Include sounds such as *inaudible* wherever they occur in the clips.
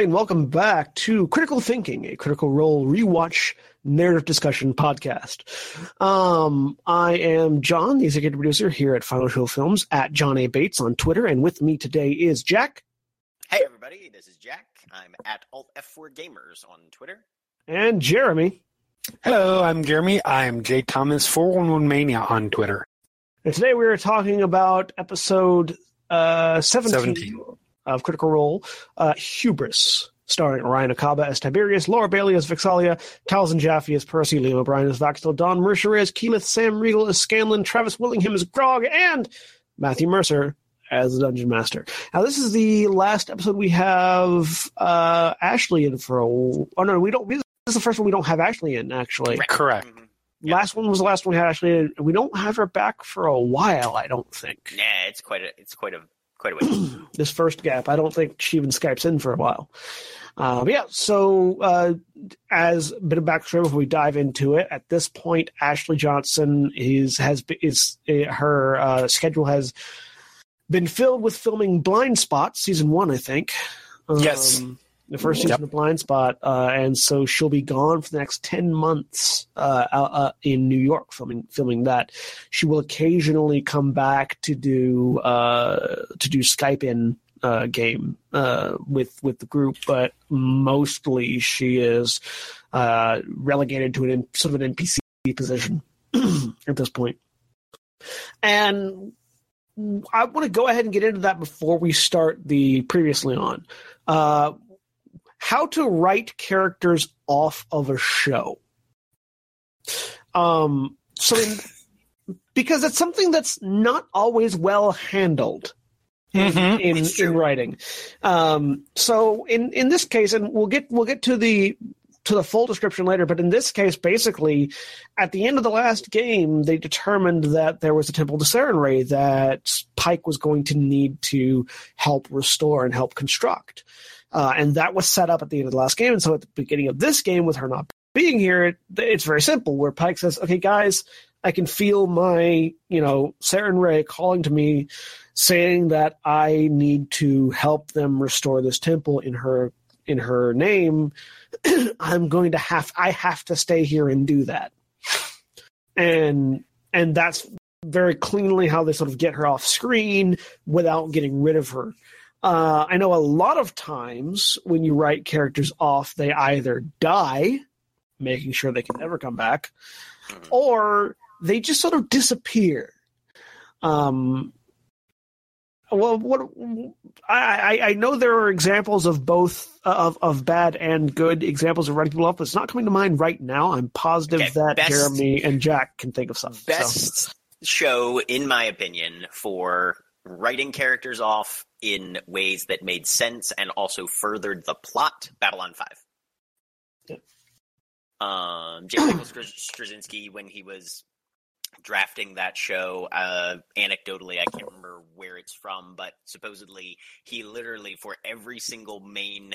everybody, and welcome back to Critical Thinking, a Critical Role rewatch narrative discussion podcast. Um, I am John, the executive producer here at Final Show Films, at John A. Bates on Twitter, and with me today is Jack. Hey, everybody, this is Jack. I'm at Alt F4 Gamers on Twitter. And Jeremy. Hello, I'm Jeremy. I'm J Thomas 411 Mania on Twitter. And today we are talking about episode uh, 17, 17. Of Critical Role, uh, Hubris, starring Orion Acaba as Tiberius, Laura Bailey as Vex'ahlia, Taliesin Jaffe as Percy, Liam O'Brien as Vax'ildan, Don Mercer as Keyleth, Sam Riegel as Scanlan, Travis Willingham as Grog, and Matthew Mercer as the Dungeon Master. Now, this is the last episode we have uh, Ashley in for a. Oh no, we don't. This is the first one we don't have Ashley in. Actually, Correct. Mhm. last one was the last one we had Ashley in. We don't have her back for a while. I don't think. Yeah, it's quite a it's quite a quite a way. *clears throat* this first gap. I don't think she even Skypes in for a while. Uh, but yeah, so uh, as a bit of backstory before we dive into it, at this point, Ashley Johnson is has is uh, her uh, schedule has been filled with filming Blindspot season one, I think. Yes. The first season Yep. of Blindspot, uh, and so she'll be gone for the next ten months uh, out, uh, in New York filming filming that. She will occasionally come back to do uh, to do Skype in uh, game uh, with with the group, but mostly she is uh, relegated to an sort of an NPC position *clears throat* at this point. And I want to go ahead and get into that before we start the previously on. Uh, how to write characters off of a show. Um, so, in, *laughs* because it's something that's not always well handled in, Mhm. in, in writing. Um, so in, in this case, and we'll get we'll get to the to the full description later, but in this case, basically, at the end of the last game, they determined that there was a temple to Sarenrae that Pike was going to need to help restore and help construct. Uh, and that was set up at the end of the last game. And so at the beginning of this game, with her not being here, it, it's very simple. Where Pike says, "Okay, guys, I can feel my, you know, Sarenrae calling to me, saying that I need to help them restore this temple in her in her name. *clears throat* I'm going to have I have to stay here and do that." And and that's very cleanly how they sort of get her off screen without getting rid of her. Uh, I know a lot of times when you write characters off, they either die, making sure they can never come back, Mhm. or they just sort of disappear. Um, well, what I, I know there are examples of both of of bad and good examples of writing people off, but it's not coming to mind right now. I'm positive Okay, that best- Jeremy and Jack can think of some. so. Best show, in my opinion, for writing characters off in ways that made sense and also furthered the plot. Babylon Five. Yeah. Um, J. Michael Straczynski, when he was drafting that show, uh, anecdotally, I can't remember where it's from, but supposedly he literally, for every single main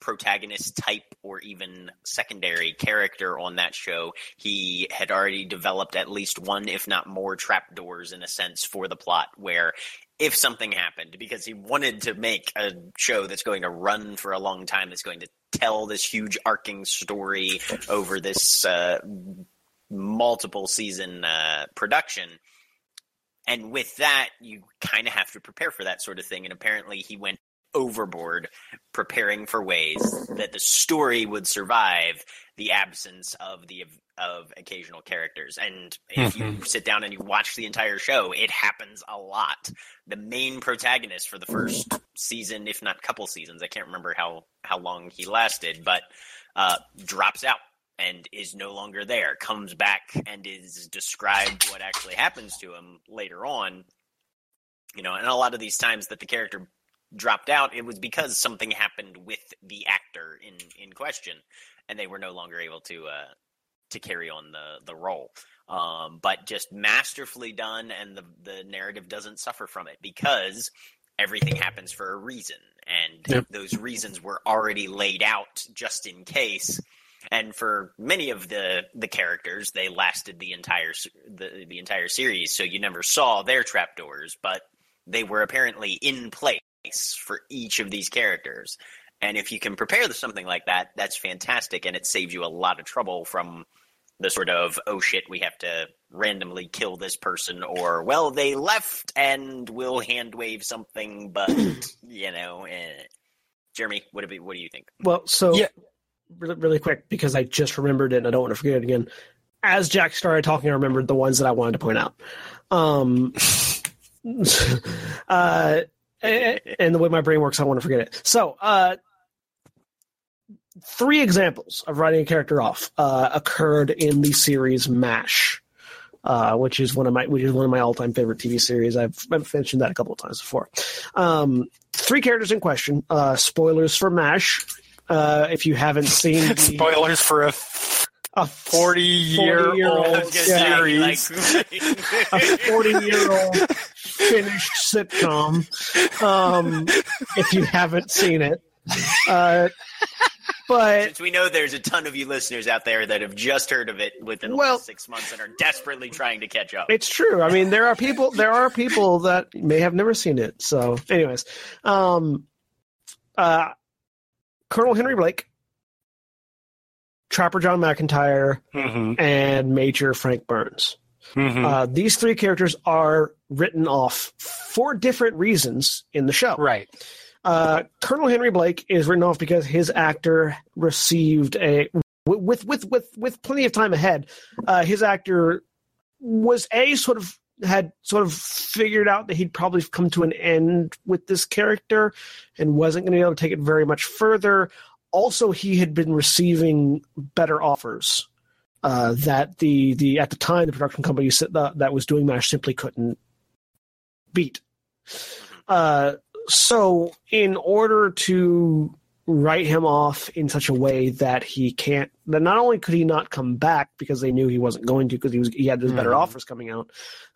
protagonist type or even secondary character on that show, he had already developed at least one, if not more, trapdoors in a sense for the plot where if something happened, because he wanted to make a show that's going to run for a long time, that's going to tell this huge arcing story over this uh, multiple season uh, production. And with that, you kind of have to prepare for that sort of thing. And apparently, he went overboard preparing for ways that the story would survive the absence of the of occasional characters. And if you sit down and you watch the entire show, it happens a lot. The main protagonist for the first season, if not couple seasons, I can't remember how how long he lasted, but uh, drops out and is no longer there. Comes back and is described what actually happens to him later on. You know, and a lot of these times that the character dropped out, it was because something happened with the actor in in question, and they were no longer able to uh, to carry on the the role. Um, but just masterfully done, and the the narrative doesn't suffer from it because everything happens for a reason, and Yep. those reasons were already laid out just in case. And for many of the the characters, they lasted the entire the the entire series, so you never saw their trapdoors, but they were apparently in place for each of these characters. And if you can prepare something like that, that's fantastic, and it saves you a lot of trouble from the sort of oh shit, we have to randomly kill this person, or well they left and we'll hand wave something, but *clears throat* you know. Eh. Jeremy, what do what do you think? Well, so Yeah. really, really quick because I just remembered it and I don't want to forget it again. As Jack started talking, I remembered the ones that I wanted to point out. Um, *laughs* uh, *laughs* and the way my brain works, I want to forget it. So, uh, three examples of writing a character off uh, occurred in the series MASH. Uh, which is one of my which is one of my all time favorite TV series. I've, I've mentioned that a couple of times before. Um, three characters in question. Uh, spoilers for MASH. Uh, if you haven't seen the, *laughs* Spoilers for a a 40 year 40-year-old old I was gonna say, series. *laughs* like- a 40 year old finished sitcom. Um, if you haven't seen it, uh, but Since we know there's a ton of you listeners out there that have just heard of it within the Well- last six months and are desperately trying to catch up. it's true. I mean, there are people. There are people that may have never seen it. So, anyways, um, uh, Colonel Henry Blake, Trapper John McIntyre, Mhm, and Major Frank Burns. Mhm. Uh, these three characters are written off for different reasons in the show. right. Uh, Colonel Henry Blake is written off because his actor received a with with with with plenty of time ahead. Uh, his actor was a sort of had sort of figured out that he'd probably come to an end with this character and wasn't going to be able to take it very much further. Also, he had been receiving better offers uh, that the the at the time the production company that, that was doing Mash simply couldn't beat. Uh, so, in order to write him off in such a way that he can't, that not only could he not come back because they knew he wasn't going to because he was he had those better Mhm. offers coming out.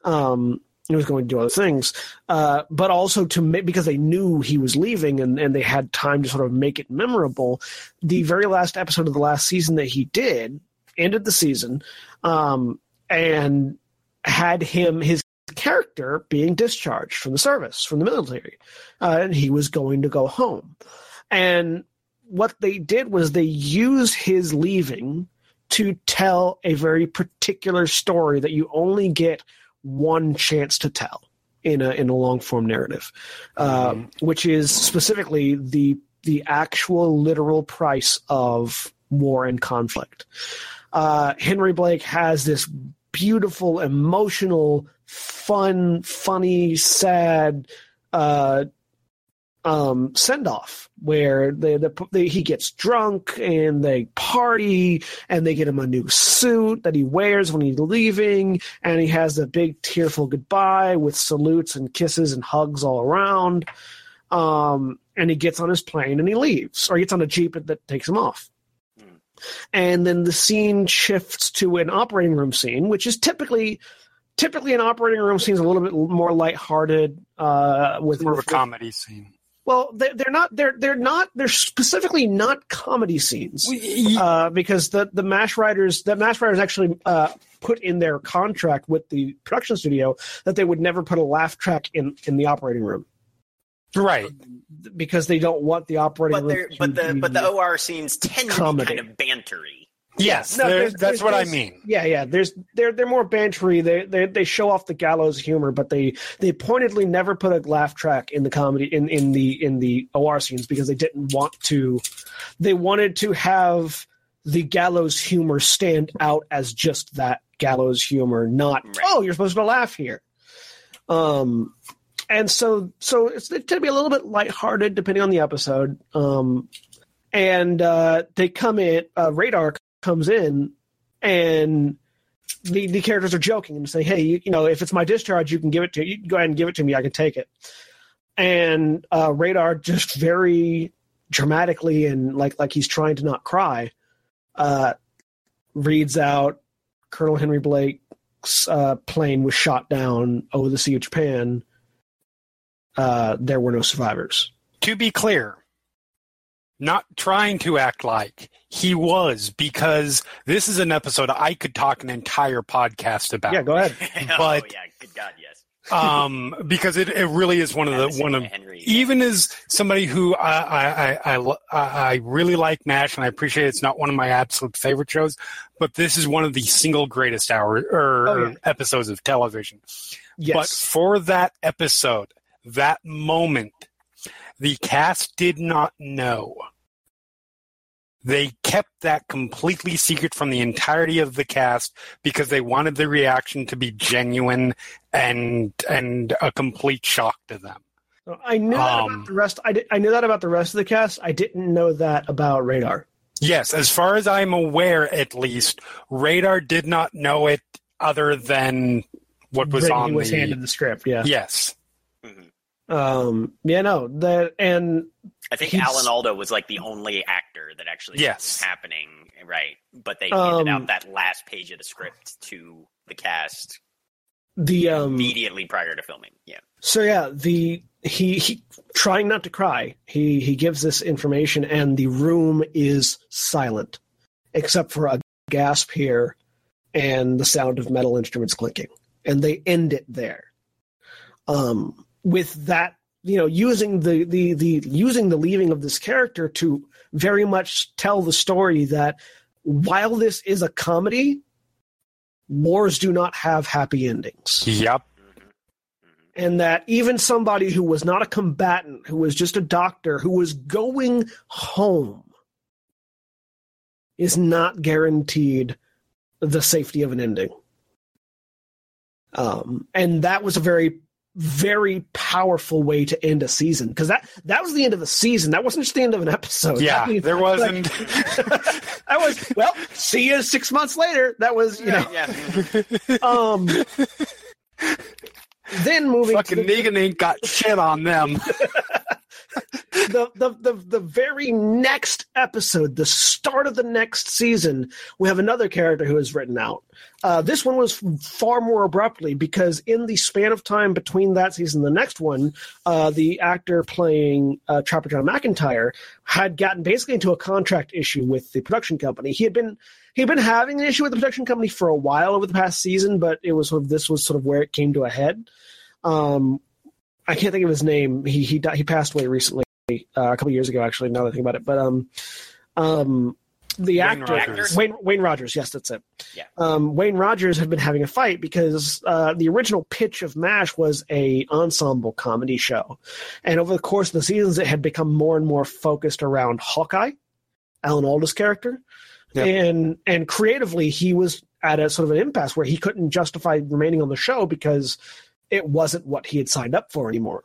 Um, he was going to do other things, uh, but also to make because they knew he was leaving and, and they had time to sort of make it memorable. The very last episode of the last season that he did ended the season, um, and had him his character being discharged from the service from the military, uh, and he was going to go home. And what they did was they used his leaving to tell a very particular story that you only get one chance to tell in a in a long form narrative, uh, which is specifically the the actual literal price of war and conflict. Uh, Henry Blake has this beautiful, emotional, fun, funny, sad uh, um, send off where the, the, the he gets drunk and they party and they get him a new suit that he wears when he's leaving and he has a big tearful goodbye with salutes and kisses and hugs all around. Um, and he gets on his plane and he leaves or he gets on a jeep that takes him off and then the scene shifts to an operating room scene which is typically typically an operating room scene is a little bit more lighthearted uh, with More of a comedy scene. well, they're, they're not. They're they're not. They're specifically not comedy scenes uh, because the the Mash writers the Mash writers actually uh, put in their contract with the production studio that they would never put a laugh track in in the operating room right. Because they don't want the operating but room. but the but the OR scenes tend Comedy. to be kind of bantery. Yes, No, there- there's- that's there's- what I mean. Yeah, yeah. There's they're they're more bantery. They they they show off the gallows humor, but they they pointedly never put a laugh track in the comedy in in the in the OR scenes because they didn't want to. They wanted to have the gallows humor stand out as just that gallows humor, not Right. oh you're supposed to laugh here. Um, and so so it's it tend to be a little bit lighthearted depending on the episode. Um, and uh, they come in. Uh, Radar comes in and the, the characters are joking and say, "Hey, you, you know, if it's my discharge, you can give it to you. can Go ahead and give it to me. I can take it." And uh, Radar just very dramatically and like like he's trying to not cry, uh, reads out Colonel Henry Blake's uh, plane was shot down over the Sea of Japan. Uh, there were no survivors. To be clear, not trying to act like he was, because this is an episode I could talk an entire podcast about. Yeah, go ahead. *laughs* oh But- yeah, good God, yes. *laughs* um, because it, it really is one of the one of Henry. even as somebody who I, I, I, I, I I really like MASH and I appreciate it's not one of my absolute favorite shows, but this is one of the single greatest hour or Oh, yeah. episodes of television. Yes. But for that episode, that moment, the cast did not know. They kept that completely secret from the entirety of the cast because they wanted the reaction to be genuine and and a complete shock to them. I knew that um, about the rest. I, did, I knew that about the rest of the cast. I didn't know that about Radar. Yes, as far as I'm aware, at least, Radar did not know it other than what was Brittany on was the. handed the script. Yeah. Yes. Um. Yeah. No. That and I think He's- Alan Alda was like the only actor that actually knew Yes. was happening, right? But they handed Um, out that last page of the script to the cast the um. immediately prior to filming. Yeah. So yeah, the he, he trying not to cry. He he gives this information, and the room is silent, except for a gasp here, and the sound of metal instruments clicking, and they end it there. Um, with that, you know, using the the the using the leaving of this character to very much tell the story that while this is a comedy, wars do not have happy endings yep, and that even somebody who was not a combatant, who was just a doctor, who was going home, is not guaranteed the safety of an ending. Um, and that was a very, very powerful way to end a season because that that was the end of a season. That wasn't just the end of an episode. yeah. *laughs* That means- There wasn't. *laughs* that was well. See you six months later. That was you know. yeah. *laughs* Um. then moving to Fucking the- Negan ain't got shit on them. *laughs* the, the the the very next episode, the start of the next season, we have another character who is written out. Uh, this one was far more abruptly because in the span of time between that season and the next one, uh, the actor playing uh, Trapper John McIntyre had gotten basically into a contract issue with the production company. He had been he had been having an issue with the production company for a while over the past season, but it was sort of this was sort of where it came to a head. Um, I can't think of his name. He he di- he passed away recently, uh, a couple years ago, actually. Now that I think about it, but um, um, the Wayne actor Rogers. Wayne Wayne Rogers. Yes, that's it. Yeah. Um, Wayne Rogers had been having a fight because uh, the original pitch of MASH was a ensemble comedy show, and over the course of the seasons, it had become more and more focused around Hawkeye, Alan Alda's character, Yep. and and creatively he was at a sort of an impasse where he couldn't justify remaining on the show because it wasn't what he had signed up for anymore.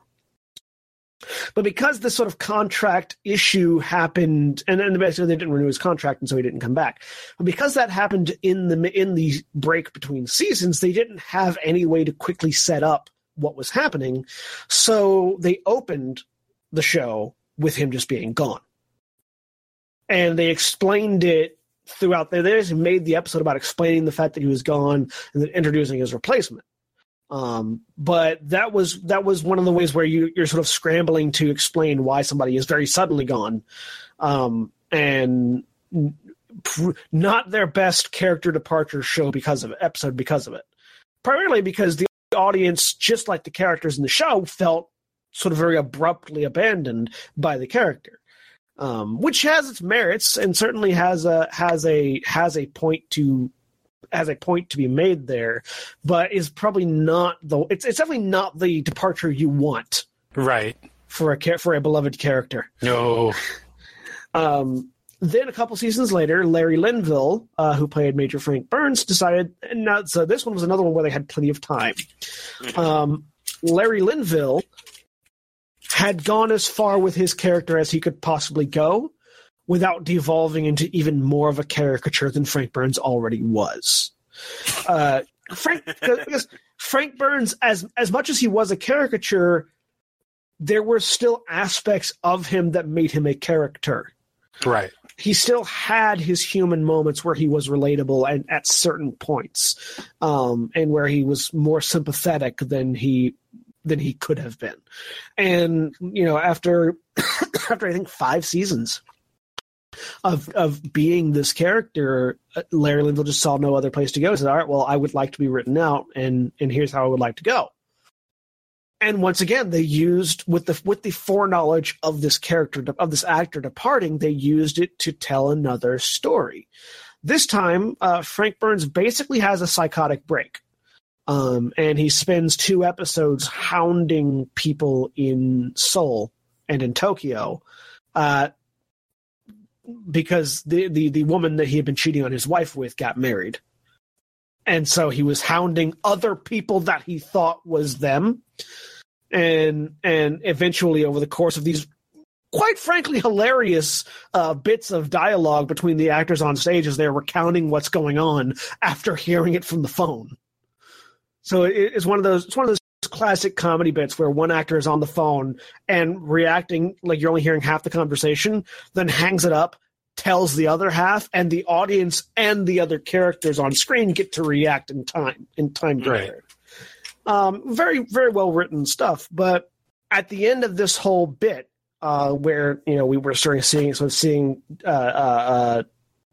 But because this sort of contract issue happened, and then basically they didn't renew his contract, and so he didn't come back. But because that happened in the in the break between seasons, they didn't have any way to quickly set up what was happening. So they opened the show with him just being gone, and they explained it throughout. They they just made the episode about explaining the fact that he was gone and then introducing his replacement. Um, but that was that was one of the ways where you you're sort of scrambling to explain why somebody is very suddenly gone, um, and pr- not their best character departure show because of it, episode because of it. Primarily because the audience, just like the characters in the show, felt sort of very abruptly abandoned by the character, um, which has its merits and certainly has a has a has a point to has a point to be made there, but is probably not the it's it's definitely not the departure you want right. for a for a beloved character. No. Um, then a couple seasons later, Larry Linville, uh, who played Major Frank Burns, decided. And now, so this one was another one where they had plenty of time. Um, Larry Linville had gone as far with his character as he could possibly go, without devolving into even more of a caricature than Frank Burns already was. Uh, Frank, *laughs* because Frank Burns, as as much as he was a caricature, there were still aspects of him that made him a character Right. he still had his human moments where he was relatable and at certain points um, and where he was more sympathetic than he than he could have been and you know after *coughs* after i think five seasons of of being this character uh, larry linville just saw no other place to go he said all right well i would like to be written out and and here's how i would like to go and once again, they used with the with the foreknowledge of this character of this actor departing, they used it to tell another story. This time, uh, Frank Burns basically has a psychotic break. Um, and he spends two episodes hounding people in Seoul and in Tokyo, uh, because the, the the woman that he had been cheating on his wife with got married, and so he was hounding other people that he thought was them, and and eventually over the course of these quite frankly hilarious uh, bits of dialogue between the actors on stage as they're recounting what's going on after hearing it from the phone. So it, it's one of those. It's one of those classic comedy bits where one actor is on the phone and reacting like you're only hearing half the conversation, then hangs it up, tells the other half, and the audience and the other characters on screen get to react in time in time together. Right. Um, very very well written stuff, but at the end of this whole bit, uh, where you know we were starting seeing of seeing uh, uh, uh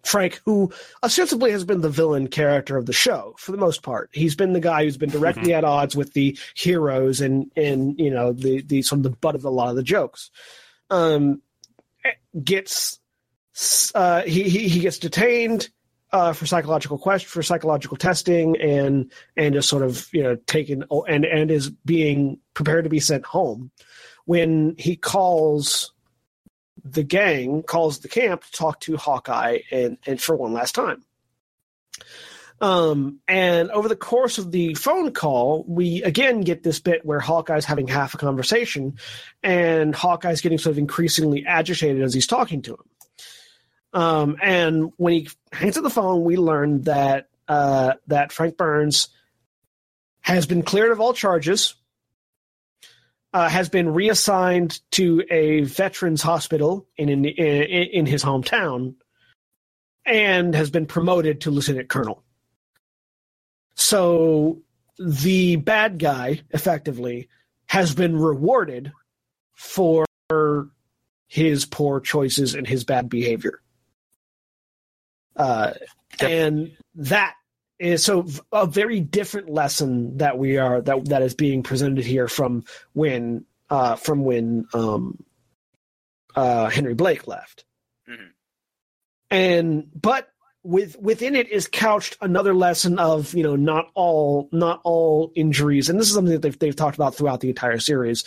Frank, who ostensibly has been the villain character of the show for the most part. He's been the guy who's been directly mm-hmm. at odds with the heroes and and you know the the sort of the butt of a lot of the jokes. Um, gets uh, he, he he gets detained uh, for psychological question for psychological testing and and is sort of you know taken and and is being prepared to be sent home when he calls the gang calls the camp to talk to Hawkeye and, and for one last time. Um, and over the course of the phone call, we again get this bit where Hawkeye's having half a conversation, and Hawkeye's getting sort of increasingly agitated as he's talking to him. Um, and when he hangs up the phone, we learn that uh, that Frank Burns has been cleared of all charges uh, has been reassigned to a veterans hospital in, in in his hometown, and has been promoted to lieutenant colonel. So the bad guy, effectively, has been rewarded for his poor choices and his bad behavior. Uh. And that so a very different lesson that we are that that is being presented here from when uh, from when um, uh, Henry Blake left, mm-hmm. and but with within it is couched another lesson of you know not all not all injuries and this is something that they've, they've talked about throughout the entire series.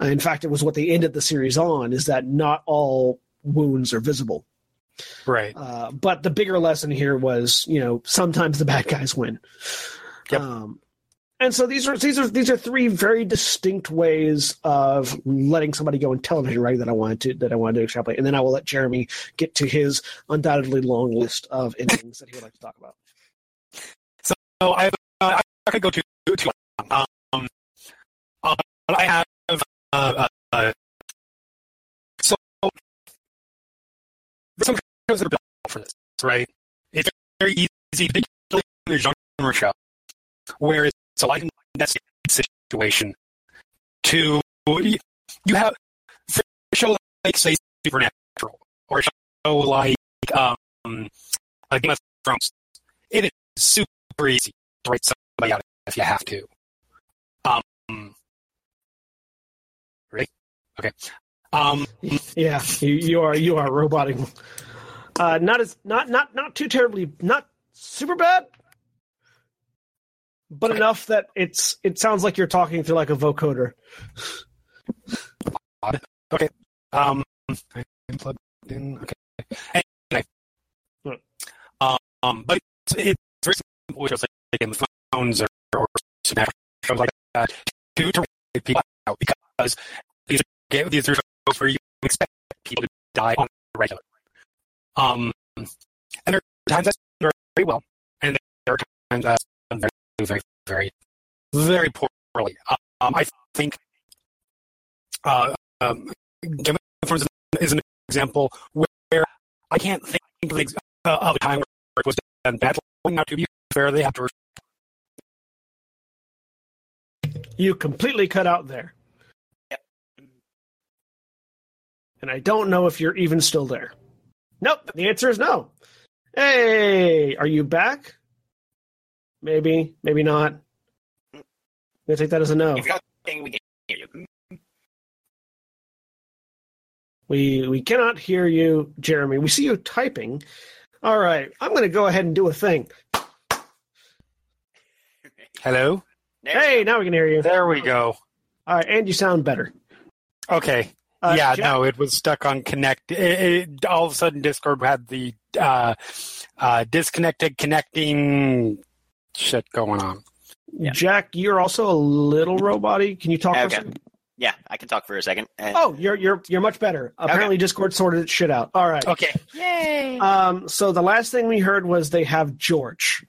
Uh, in fact it was what they ended the series on is that not all wounds are visible Right. Uh, but the bigger lesson here was, you know, sometimes the bad guys win. Yep. Um, and so these are these are these are three very distinct ways of letting somebody go in television, right? That I wanted to that I wanted to extrapolate, and then I will let Jeremy get to his undoubtedly long list of endings that he would like to talk about. So I uh, I could go to to um, uh, I have uh, uh, shows are built for this, right? It's very easy, particularly in the genre show, where it's a light and situation to you have for a show like say Supernatural or a show like um, a Game of Thrones. It is super easy to write somebody out if you have to. Um, ready? Okay. Um, yeah, you, you are you are roboting uh, not as not not not too terribly not super bad, but enough that it's it sounds like you're talking through like a vocoder. Okay. Um, I'm plugged in. Okay. Anyway. Um, but it's, it's very simple, which is like in the phones or, or shows like that to, to people out because these are these are shows where you expect people to die on the regular. Um, and there are times that's done very well, and there are times that's done very, very, very, very poorly. Um, I think uh, um, Game of Thrones is an example where I can't think of, uh, of a time where it was done badly. Now, to be fair, they have to. You completely cut out there. Yep. And I don't know if you're even still there. Nope. The answer is no. Hey, are you back? Maybe, maybe not. I'm gonna take that as a no. If you're we hear you. We we cannot hear you, Jeremy. We see you typing. All right, I'm going to go ahead and do a thing. Hello? There Hey, now we can hear you. There we go. All right, and you sound better. Okay. Uh, yeah, Jack- no, it was stuck on connect. It, it, all of a sudden, Discord had the uh, uh, disconnected, connecting shit going on. Yeah. Jack, you're also a little roboty. Can you talk for a Okay. Yeah, I can talk for a second. Uh, Oh, you're you're you're much better. Apparently, Discord sorted its shit out. All right. Okay. yay! Um. So the last thing we heard was they have George.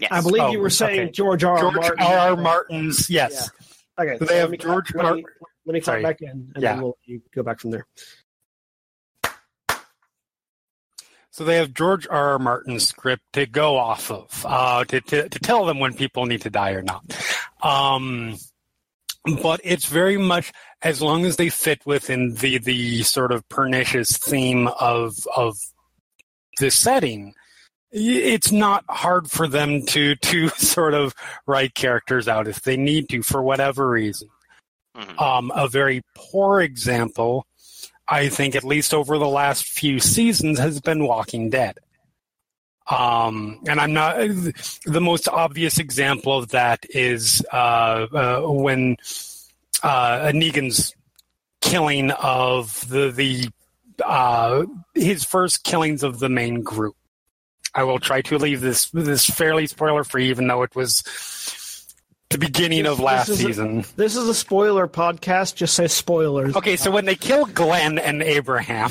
yes. I believe Oh, you were saying okay. George R. R. George Martin. R. R. Martin's, yes. Okay. So so they let have George Martin. Let me Sorry. back in, and Yeah. then we'll you go back from there. So they have George R. R. Martin's script to go off of, uh, to, to, to tell them when people need to die or not. Um, but it's very much as long as they fit within the, the sort of pernicious theme of, of the setting. It's not hard for them to, to *laughs* sort of write characters out if they need to for whatever reason. Mhm. Um, a very poor example, I think, at least over the last few seasons, has been Walking Dead. Um, and I'm not the most obvious example of that is uh, uh, when uh, Negan's killing of the the uh, his first killings of the main group. I will try to leave this this fairly spoiler free, even though it was the beginning This- of last this is a- season. This is a spoiler podcast. Just say spoilers. Okay, so when they kill Glenn and Abraham,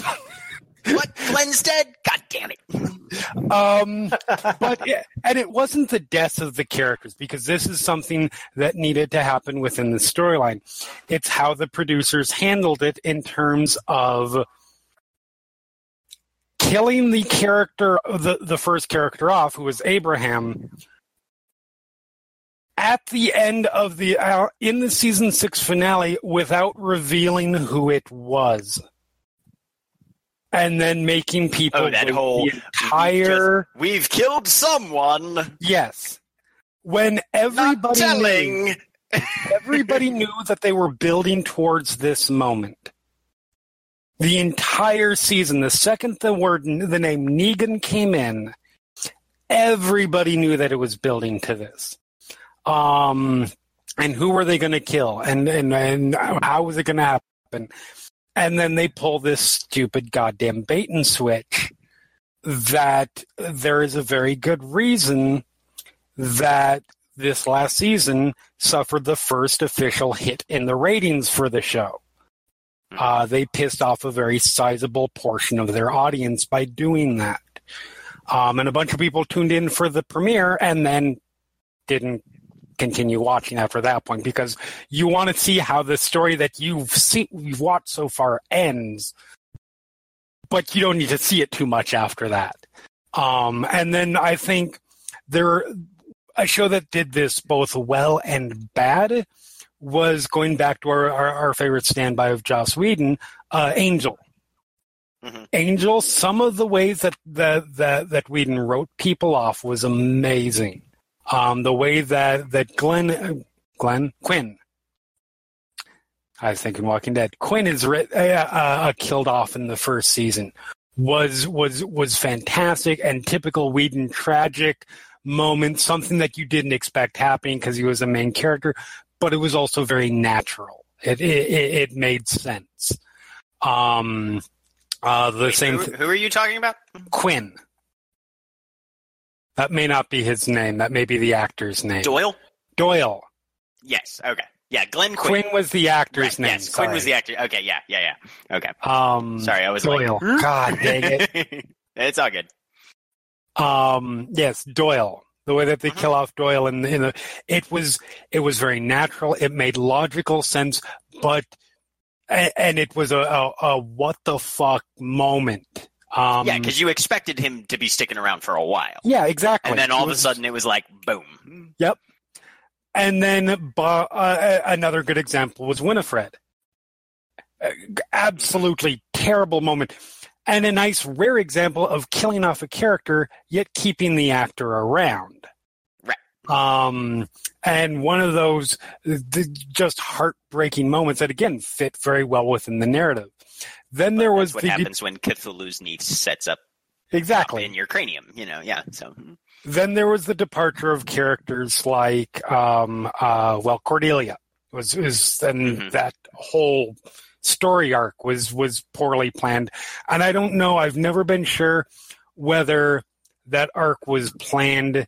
what? Glenn's dead? God damn it! um, but yeah, and it wasn't the deaths of the characters because this is something that needed to happen within the storyline. It's how the producers handled it in terms of killing the character, the the first character off, who was Abraham. At the end of the uh, in the season six finale, without revealing who it was, and then making people Oh, that whole- entire We've killed someone. Yes. When Not everybody knew, everybody knew that they were building towards this moment. The entire season, the second the word the name Negan came in, everybody knew that it was building to this. Um and who were they going to kill and and and how was it going to happen? And then they pull this stupid goddamn bait and switch that there is a very good reason that this last season suffered the first official hit in the ratings for the show. Uh, they pissed off a very sizable portion of their audience by doing that. Um, and a bunch of people tuned in for the premiere and then didn't continue watching after that point because you want to see how the story that you've seen, you've watched so far ends, but you don't need to see it too much after that. Um, and then I think there, a show that did this both well and bad was going back to our, our, our favorite standby of Joss Whedon, uh, Angel. Mhm. Angel, some of the ways that, that, that, that Whedon wrote people off was amazing. Um, the way that, that Glenn, uh, Glenn, Quinn, I was thinking Walking Dead, Quinn is writ, uh, uh, killed off in the first season was, was, was fantastic and typical Whedon tragic moment, something that you didn't expect happening because he was a main character, but it was also very natural. It it, it it made sense. Um, uh, the Wait, same Who, who are you talking about? Quinn. That may not be his name. That may be the actor's name. Doyle. Doyle. Yes. Okay. Yeah. Glenn Quinn. Quinn was the actor's Right, name. Yes. Quinn was the actor. Okay. Yeah. Yeah. Yeah. Okay. Um, Sorry, I was Doyle. like, God dang it. *laughs* it's all good. Um, yes, Doyle. The way that they Mhm. kill off Doyle in the, in the it was it was very natural. It made logical sense, but and, and it was a, a, a what the fuck moment. Um, yeah, because you expected him to be sticking around for a while, yeah, exactly. and then all of a sudden it was like boom. Yep. And then uh, another good example was Winifred. Uh, Absolutely terrible moment. And a nice, rare example of killing off a character, yet keeping the actor around. Right. Um, and one of those the, just heartbreaking moments that again fit very well within the narrative. Then there was what the happens when Cthulhu's niece sets up exactly in your cranium. You know, yeah. So then there was the departure of characters like um, uh, well Cordelia was is and Mhm. that whole story arc was was poorly planned and I don't know I've never been sure whether that arc was planned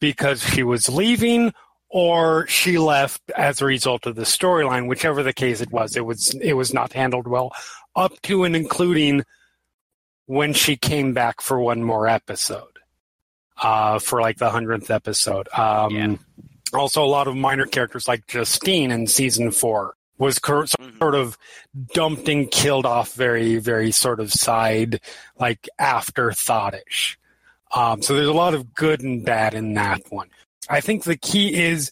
because she was leaving or she left as a result of the storyline whichever the case it was it was it was not handled well up to and including when she came back for one more episode uh, for like the hundredth episode. Um, Yeah. Also, a lot of minor characters like Justine in season four was cur- Mhm. sort of dumped and killed off very, very sort of side, like afterthoughtish. Um, so there's a lot of good and bad in that one. I think the key is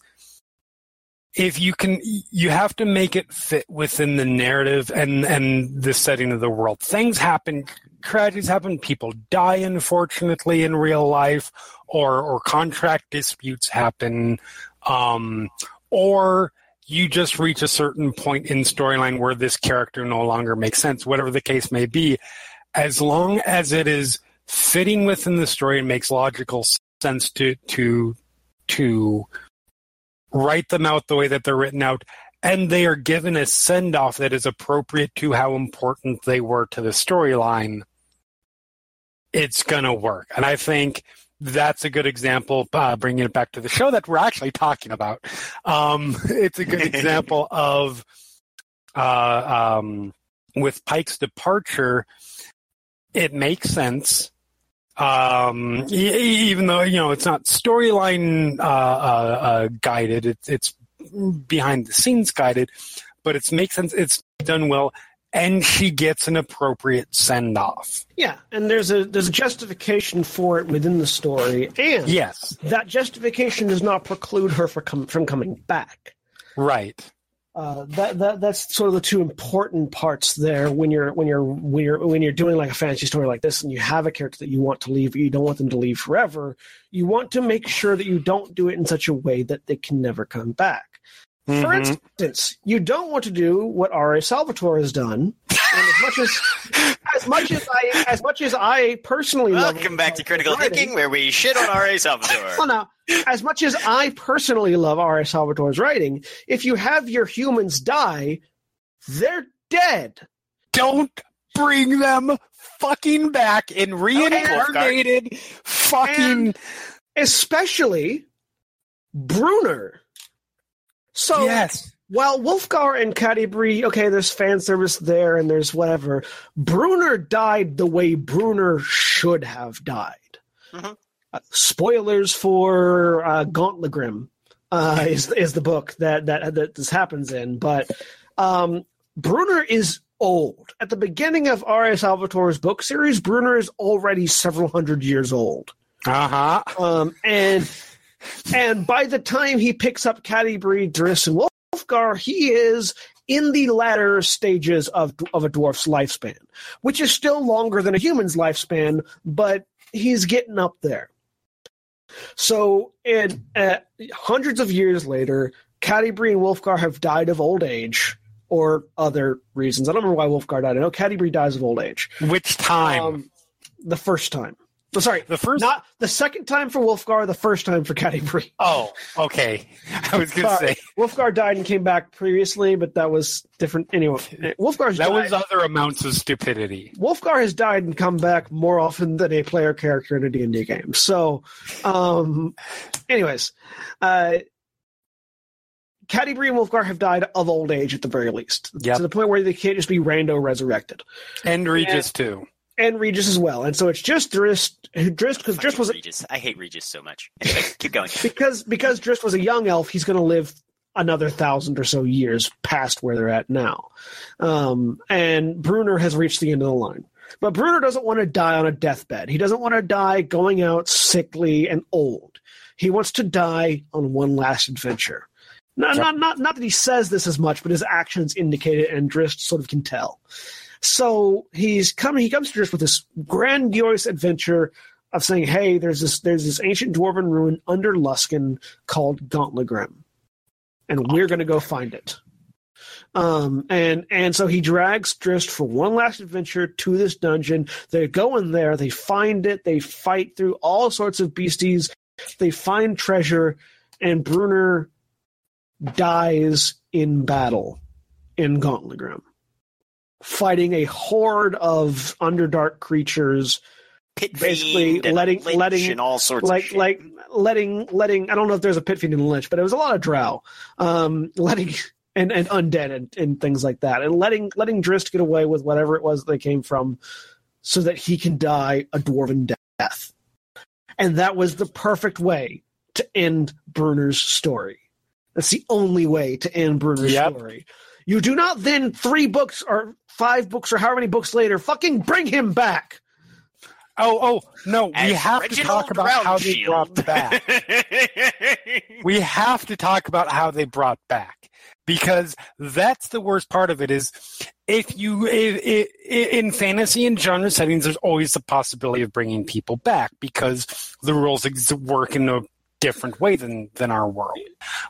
if you can, you have to make it fit within the narrative and and the setting of the world. Things happen, tragedies happen, people die unfortunately in real life, or or contract disputes happen, um, or you just reach a certain point in storyline where this character no longer makes sense. Whatever the case may be, as long as it is fitting within the story and makes logical sense to to to write them out the way that they're written out and they are given a send off that is appropriate to how important they were to the storyline it's going to work. And i think that's a good example uh, bringing it back to the show that we're actually talking about. Um, *laughs* it's a good *laughs* example of uh, um, with pike's departure it makes sense um, even though you know it's not storyline uh, uh, uh, guided, it's it's behind the scenes guided, but it makes sense. It's done well, and she gets an appropriate send off. Yeah, and there's a there's a justification for it within the story, and Yes, that justification does not preclude her for com- from coming back. right. Uh, that, that that's sort of the two important parts there when you're when you're when you're when you're doing like a fantasy story like this and you have a character that you want to leave but you don't want them to leave forever you want to make sure that you don't do it in such a way that they can never come back for Mhm. instance you don't want to do what R.A. Salvatore has done and as much as *laughs* as much as I as much as I personally love welcome back to Critical writing- Thinking, where we shit on R.A. Salvatore. *laughs* well, now, as much as I personally love R.A. Salvatore's writing, if you have your humans die, they're dead. Don't bring them fucking back in reincarnated fucking. And- Especially Bruenor. So yes. while Wulfgar and Catti-brie, okay, there's fan service there and there's whatever, Bruenor died the way Bruenor should have died. Mhm. Uh, spoilers for uh, Gauntlgrym uh, is is the book that that that this happens in, but um, Bruenor is old. At the beginning of R.A. Salvatore's book series, Bruenor is already several hundred years old. Uh huh. Um, and and by the time he picks up Catti-brie, Drizzt, and Wulfgar, he is in the latter stages of of a dwarf's lifespan, which is still longer than a human's lifespan, but he's getting up there. So, and uh, hundreds of years later, Catti-brie and Wulfgar have died of old age or other reasons. I don't remember why Wulfgar died. I know Catti-brie dies of old age. Which time? Um, the first time. Oh, sorry, the first. not the second time for Wulfgar, the first time for Catti-brie. oh, okay. I was gonna Sorry. say Wulfgar died and came back previously, but that was different. Anyway, Wulfgar's that died. was other amounts of stupidity. Wulfgar has died and come back more often than a player character in a D&D game. So, um, anyways, uh, Catti-brie and Wulfgar have died of old age at the very least. Yep. To the point where they can't just be rando resurrected. And Regis too. And Regis as well. And so it's just Drizzt, Drizzt, because Drizzt was, Regis. I hate Regis so much. Anyway, *laughs* keep going. because because Drizzt was a young elf, he's going to live another thousand or so years past where they're at now. Um, and Bruenor has reached the end of the line. But Bruenor doesn't want to die on a deathbed. He doesn't want to die going out sickly and old. He wants to die on one last adventure. Not, not, not, not that he says this as much, but his actions indicate it, and Drizzt sort of can tell. So he's coming. He comes to Drizzt with this grandiose adventure of saying, "Hey, there's this there's this ancient dwarven ruin under Luskan called Gauntlgrym, and we're going to go find it." Um, and and so he drags Drizzt for one last adventure to this dungeon. They go in there, they find it, they fight through all sorts of beasties, they find treasure, and Bruenor dies in battle in Gauntlgrym, fighting a horde of underdark creatures Pit basically fiend and letting- lich letting- and all sorts like of shit. like letting letting I don't know if there's a pit fiend in the Lynch, but it was a lot of drow, um, *laughs* letting and and undead and, and things like that, and letting letting Drizzt get away with whatever it was they came from, so that he can die a dwarven death, and that was the perfect way to end Bruenor's story. That's the only way to end Bruenor's Yep. story. You do not then three books or five books or however many books later fucking bring him back. Oh, oh no! we As have to talk about how they brought back. we have to talk about how they brought back because that's the worst part of it is if you if, if, in fantasy and genre settings there's always the possibility of bringing people back because the rules work in a different way than than our world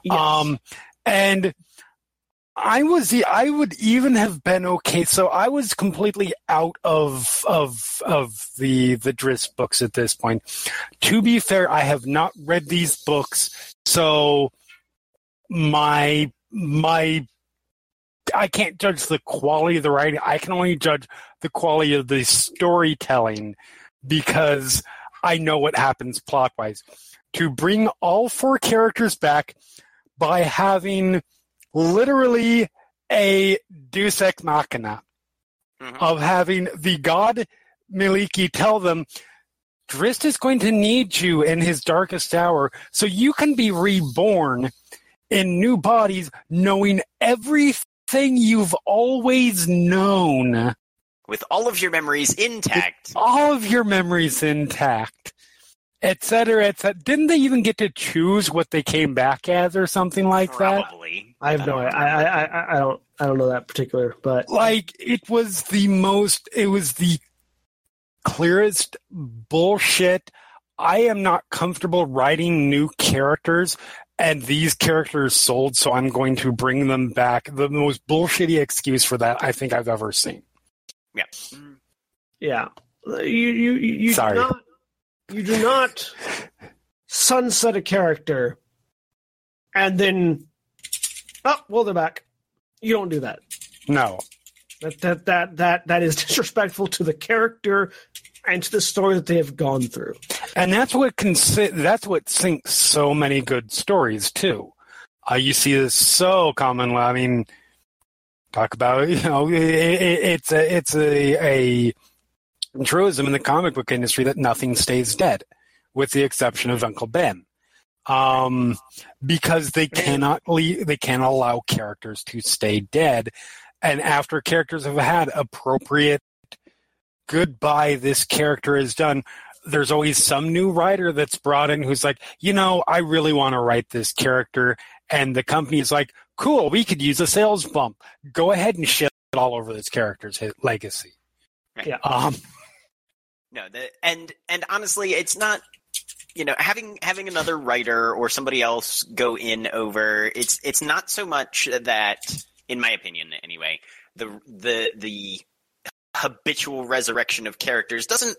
Yes. um and I was the I would even have been okay. So I was completely out of of of the the Drizzt books at this point. To be fair, I have not read these books, so my my I can't judge the quality of the writing. I can only judge the quality of the storytelling because I know what happens plot wise. To bring all four characters back by having literally a deus ex machina Mhm. of having the god Mielikki tell them Drizzt is going to need you in his darkest hour so you can be reborn in new bodies knowing everything you've always known With all of your memories intact. all of your memories intact et cetera, et cetera. Didn't they even get to choose what they came back as or something like that? Probably. I have no. I, I, I, I don't I don't know that particular, but like it was the most it was the clearest bullshit i am not comfortable writing new characters and these characters sold so i'm going to bring them back the most bullshitty excuse for that i think i've ever seen Yeah. Yeah, you you you, you Sorry. do not you do not sunset a character and then oh well they're back. You don't do that. no That that that that that is *laughs* disrespectful to the character and to the story that they have gone through. and that's what consi- that's what sinks so many good stories too uh, you see this so commonly i mean talk about *laughs* you know it, it, it's a it's a, a truism in the comic book industry that nothing stays dead with the exception of uncle ben um, because they cannot le- they can't allow characters to stay dead and after characters have had appropriate goodbye this character is done there's always some new writer that's brought in who's like, you know, I really want to write this character. And the company is like, cool, we could use a sales bump. Go ahead and shit all over this character's legacy. Yeah. Um, No, the, and and honestly, it's not. You know, having having another writer or somebody else go in over it's it's not so much that, in my opinion, anyway, the the the habitual resurrection of characters doesn't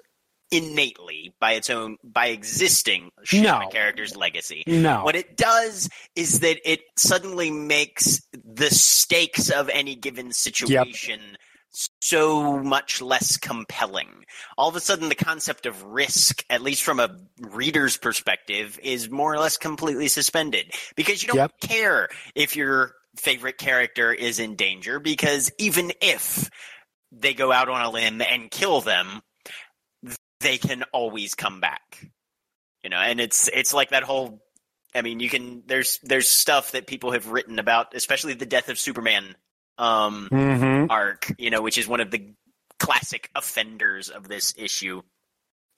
innately by its own by existing No. a character's legacy. no. What it does is that it suddenly makes the stakes of any given situation so much less compelling. All of a sudden, the concept of risk, at least from a reader's perspective, is more or less completely suspended because you don't Yep. care if your favorite character is in danger because even if they go out on a limb and kill them, they can always come back. You know, and it's it's like that whole I mean, you can there's there's stuff that people have written about, especially the death of Superman um hmm arc, you know, which is one of the classic offenders of this issue.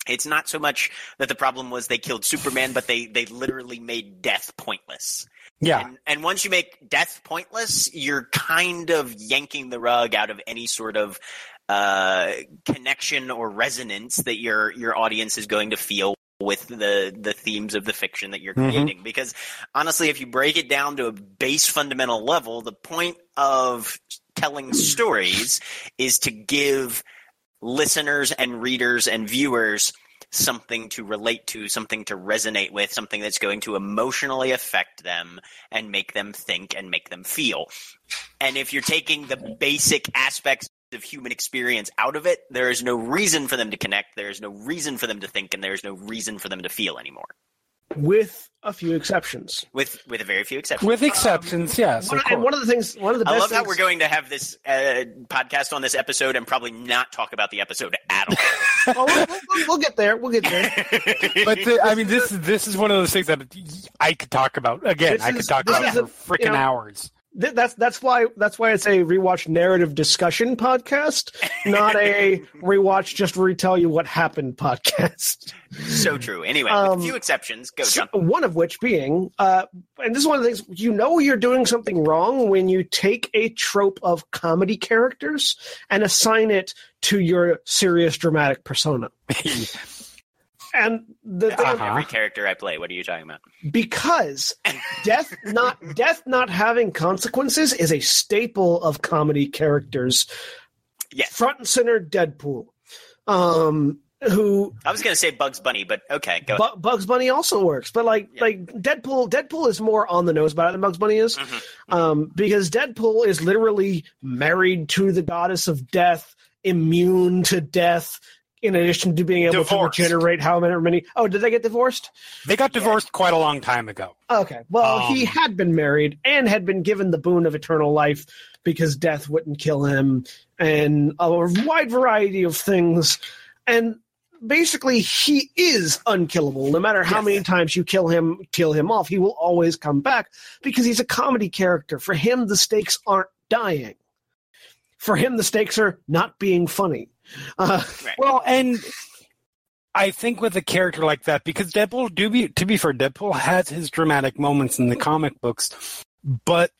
It's not so much that the problem was they killed Superman, but they they literally made death pointless. Yeah. And, and once you make death pointless, you're kind of yanking the rug out of any sort of uh, connection or resonance that your your audience is going to feel with the the themes of the fiction that you're Mhm. creating because honestly if you break it down to a base fundamental level the point of telling *clears throat* stories is to give listeners and readers and viewers something to relate to something to resonate with something that's going to emotionally affect them and make them think and make them feel and if you're taking the basic aspects of human experience out of it, there is no reason for them to connect. There is no reason for them to think, and there is no reason for them to feel anymore. with a few exceptions. With with a very few exceptions. With exceptions, yes. One, of and one of the things, one of the I love that things- we're going to have this uh, podcast on this episode and probably not talk about the episode at all. *laughs* Oh, we'll, we'll- we'll get there. We'll get there. *laughs* but the, I mean, this is this is one of those things that I could talk about again. This I could is- talk about is a- for freaking you know, hours. Th- that's that's why that's why it's a rewatch narrative discussion podcast, not a *laughs* rewatch just retell you what happened podcast. so true. Anyway, Um, a few exceptions. Go, John. one of which being, uh, and this is one of the things you know you're doing something wrong when you take a trope of comedy characters and assign it to your serious dramatic persona. *laughs* And the thing, Uh-huh. Every character I play. What are you talking about? because death not *laughs* death not having consequences is a staple of comedy characters. Yes. front and center Deadpool, um, who I was going to say Bugs Bunny, but okay, go ahead. Bu- Bugs Bunny also works, but like Yeah. like Deadpool, Deadpool is more on the nose about it than Bugs Bunny is, Mhm. um, because Deadpool is literally married to the goddess of death, immune to death. In addition to being able Divorced. to regenerate how many many? Oh, did they get divorced? They got divorced quite a long time ago. Okay. Well, Um, he had been married and had been given the boon of eternal life because death wouldn't kill him and a wide variety of things. And basically he is unkillable. No matter how Yes. many times you kill him, kill him off, he will always come back because he's a comedy character. For him the stakes aren't dying. For him the stakes are not being funny. Uh, Right. Well, and I think with a character like that, because Deadpool, do be to be fair, Deadpool has his dramatic moments in the comic books, but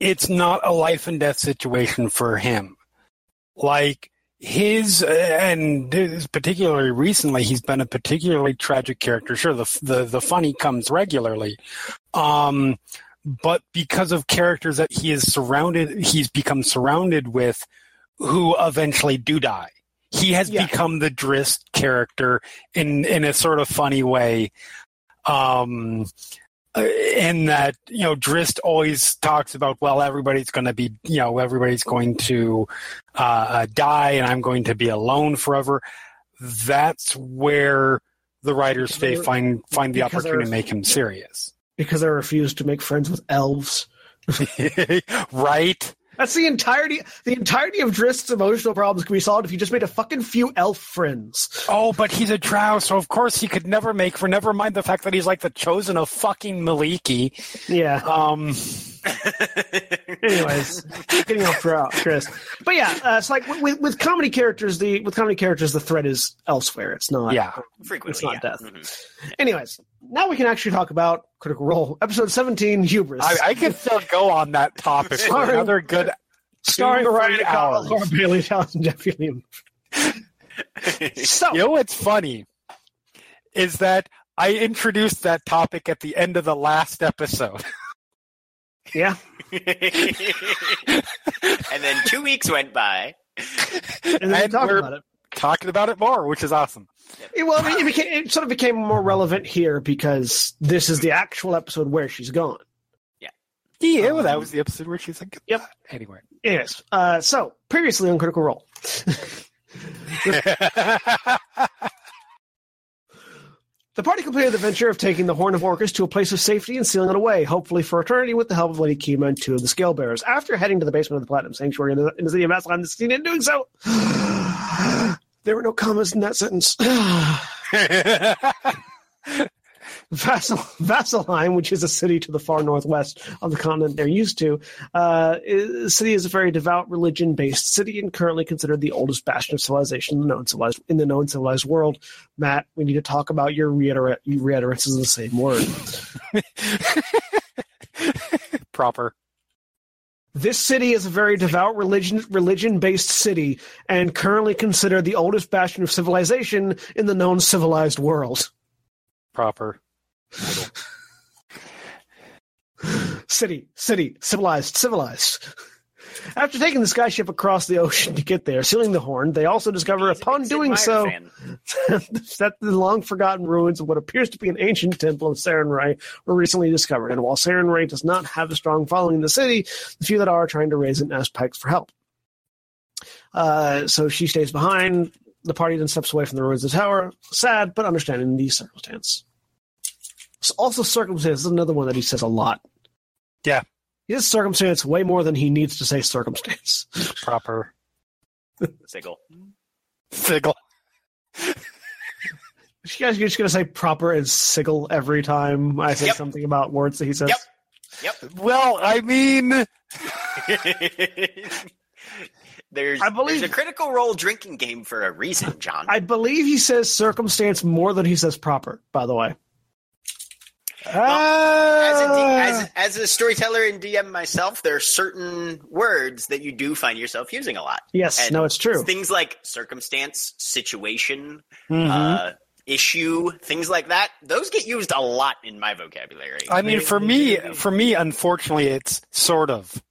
it's not a life and death situation for him. Like his, and this- particularly recently, he's been a particularly tragic character. Sure, the the the funny comes regularly, um, but because of characters that he is surrounded, he's become surrounded with, who eventually do die. He has Yeah. become the Drizzt character in in a sort of funny way. Um, uh, in that you know Drizzt always talks about well everybody's going to be you know everybody's going to uh, die and I'm going to be alone forever. That's where the writers they find find the opportunity to make him serious, because I refuse to make friends with elves. *laughs* right? That's the entirety. The entirety of Drizzt's emotional problems can be solved if you just made a fucking few elf friends. Oh, but he's a drow, so of course he could never make for. Never mind the fact that he's like the chosen of fucking Mielikki. Yeah. Um, *laughs* Anyways, getting off track, Chris. But yeah, uh, it's like with with comedy characters. The with comedy characters, the threat is elsewhere. It's not. yeah. Frequently, It's not yeah. death. Mhm. Anyways, now we can actually talk about Critical Role, episode seventeen, Hubris, I, I could still go on that topic for another good. starring Ryan three O'Connell, hours. Laura Bailey, Johnson, Jeff Fillion. So You know what's funny is that I introduced that topic at the end of the last episode. *laughs* yeah, and then two weeks went by. and then we And talk we're- about it. Talking about it more, which is awesome. Yeah, Well, it, became, it sort of became more relevant here because this is the actual episode where she's gone. Yeah, yeah. well, that was the episode where she's like, Yep. Anyway. Yes. Uh, so previously on Critical Role. *laughs* *laughs* *laughs* The party completed the venture of taking the Horn of Orcus to a place of safety and sealing it away, hopefully for eternity with the help of Lady Kima and two of the Scale Bearers. After heading to the basement of the Platinum Sanctuary in the, in the city of Maslon, the scene in doing so, *sighs* there were no commas in that sentence. *sighs* *laughs* Vassal, Vasselheim, which is a city to the far northwest of the continent they're used to, uh, is, the city is a very devout religion-based city and currently considered the oldest bastion of civilization in the known civilized in the known civilized world. Matt, we need to talk about your reiter- your reiterances of the same word. *laughs* Proper. This city is a very devout religion religion based city and currently considered the oldest bastion of civilization in the known civilized world. Proper. *laughs* City, city, civilized, civilized. After taking the skyship across the ocean to get there, sealing the horn, they also discover He's upon doing so that *laughs* the long forgotten ruins of what appears to be an ancient temple of Sarenrae were recently discovered. And while Sarenrae does not have a strong following in the city, the few that are are trying to raise and ask for help. Uh, so she stays behind. The party then steps away from the ruins of the tower, sad but understanding the circumstance. So also, circumstance is another one that he says a lot. Yeah. He says circumstance way more than he needs to say circumstance. Proper. *laughs* Sigil. Sigil. *laughs* You guys are just going to say proper and sigil every time I say Yep. something about words that he says? Yep. Yep. Well, I mean, *laughs* there's, I believe- there's a critical role drinking game for a reason, John. I believe he says circumstance more than he says proper, by the way. As, a D, uh, as, as a storyteller and DM myself, there are certain words that you do find yourself using a lot. Yes, And no, it's true. Things like circumstance, situation, mhm. uh, issue, things like that. Those get used a lot in my vocabulary. I mean, for me, for me, unfortunately, it's sort of.